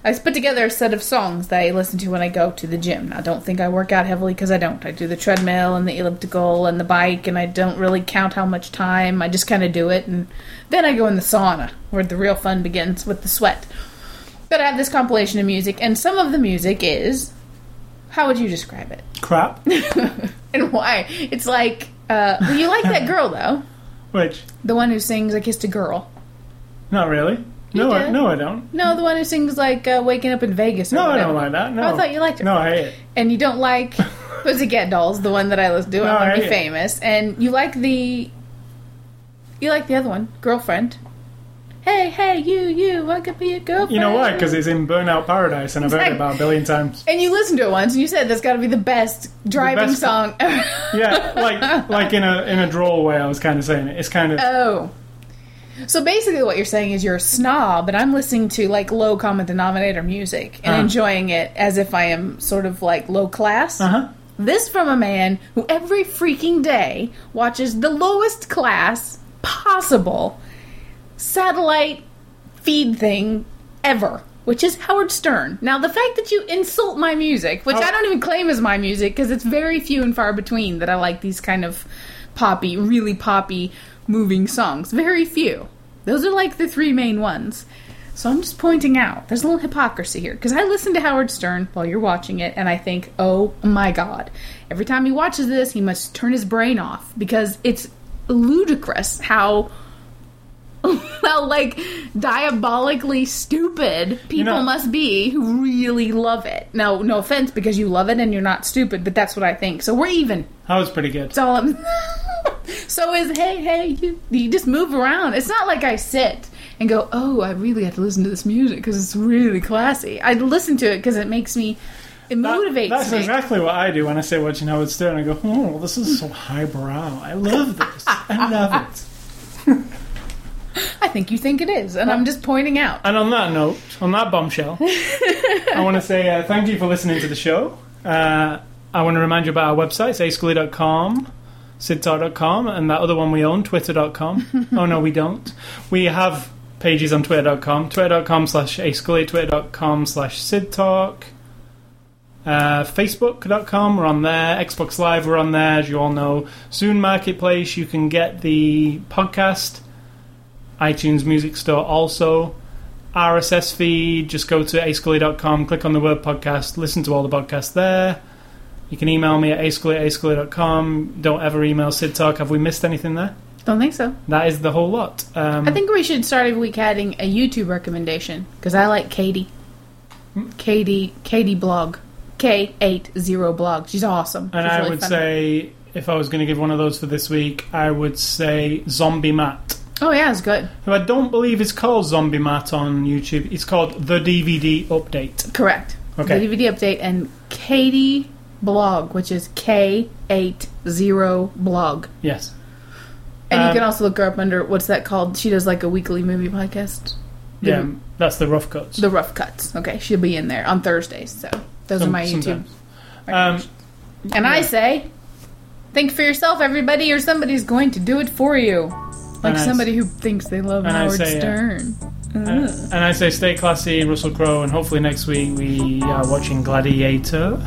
Speaker 2: I put together a set of songs that I listen to when I go to the gym. Now, don't think I work out heavily because I don't. I do the treadmill and the elliptical and the bike, and I don't really count how much time. I just kind of do it, and then I go in the sauna where the real fun begins with the sweat. But I have this compilation of music, and some of the music is. How would you describe it? *laughs*
Speaker 1: Crap.
Speaker 2: And why? It's like. Uh, well, you like that *laughs* girl, though.
Speaker 1: Which,
Speaker 2: The one who sings "I Kissed a Girl."
Speaker 1: not really. No, I, no, I don't.
Speaker 2: No, the one who sings like uh, "Waking Up in Vegas." Or
Speaker 1: No, I don't like that. No,
Speaker 2: Oh, I thought you liked it.
Speaker 1: No, I hate it.
Speaker 2: And you don't like *laughs* Pussycat Dolls, the one that I was doing
Speaker 1: No,
Speaker 2: I want
Speaker 1: I
Speaker 2: to be famous, and you like the. You like the other one, girlfriend. Hey, hey, you, you, I could be a girlfriend.
Speaker 1: You know why? Because it's in Burnout Paradise, and I've heard it about a billion times.
Speaker 2: And you listened to it once, and you said that's got to be the best driving
Speaker 1: best-
Speaker 2: song. ever. *laughs*
Speaker 1: Yeah, like like in a in a droll way. I was kind of saying it. It's kind of
Speaker 2: oh. So basically, what you're saying is you're a snob, and I'm listening to like low common denominator music and
Speaker 1: Uh.
Speaker 2: enjoying it as if I am sort of like low class.
Speaker 1: uh huh.
Speaker 2: This from a man who every freaking day watches the lowest class possible satellite feed thing ever, which is Howard Stern. Now, the fact that you insult my music, which
Speaker 1: Oh.
Speaker 2: I don't even claim as my music because it's very few and far between that I like these kind of poppy, really poppy, moving songs. Very few. Those are like the three main ones. So I'm just pointing out there's a little hypocrisy here because I listen to Howard Stern while you're watching it and I think, oh my god. Every time he watches this, he must turn his brain off because it's ludicrous how *laughs* how like diabolically stupid people
Speaker 1: know-
Speaker 2: must be who really love it. No, no offense because you love it and you're not stupid, but that's what I think. So we're even.
Speaker 1: That was pretty good.
Speaker 2: That's all I'm. So is hey hey you you just move around. It's not like I sit and go oh I really have to listen to this music because it's really classy. I listen to it because it makes me it
Speaker 1: That-
Speaker 2: motivates
Speaker 1: that's
Speaker 2: me.
Speaker 1: exactly what I do when I say watching Howard Stern. I go, oh, this is so highbrow. I love this. I love it.
Speaker 2: I think you think it is, and I'm just pointing out.
Speaker 1: And on that note, on that bombshell, I want to say uh, thank you for listening to the show. Uh, I want to remind you about our website, ascully.com, sidtalk.com, and that other one we own, twitter.com. oh, no, we don't. We have pages on twitter.com, twitter.com slash ascully, twitter.com slash sidtalk. Uh, Facebook.com, we're on there. Xbox Live, we're on there, as you all know. Zune Marketplace, you can get the podcast. iTunes Music Store also. RSS feed, just go to ascully.com, click on the word podcast, listen to all the podcasts there. You can email me at ascully at ascully.com. Don't ever email Sid Talk. Have we missed anything there?
Speaker 2: Don't think so.
Speaker 1: That is the whole lot. Um,
Speaker 2: I think we should start every week adding a YouTube recommendation because I like Katie. Katie, Katie blog, K eight zero blog. She's awesome.
Speaker 1: and
Speaker 2: She's
Speaker 1: I
Speaker 2: really
Speaker 1: would
Speaker 2: funny.
Speaker 1: say, if I was going to give one of those for this week, I would say Zombie Matt.
Speaker 2: oh yeah, it's good.
Speaker 1: Who I don't believe is called Zombie Matt on YouTube. It's called The DVD Update.
Speaker 2: Correct.
Speaker 1: Okay.
Speaker 2: The DVD update and Katie blog, which is K eight zero blog.
Speaker 1: Yes.
Speaker 2: And you
Speaker 1: Um,
Speaker 2: can also look her up under what's that called? She does like a weekly movie podcast. The,
Speaker 1: Yeah, that's the rough cuts.
Speaker 2: the rough cuts. Okay, she'll be in there on Thursdays. So those are
Speaker 1: Some-
Speaker 2: my YouTube.
Speaker 1: sometimes. Um,
Speaker 2: And I say, think for yourself, everybody, or somebody's going to do it for you. Like
Speaker 1: And I s-
Speaker 2: somebody who thinks they love
Speaker 1: and I
Speaker 2: Howard
Speaker 1: say, uh,
Speaker 2: Stern.
Speaker 1: And, and I say stay classy, Russell Crowe, and hopefully next week we are watching Gladiator.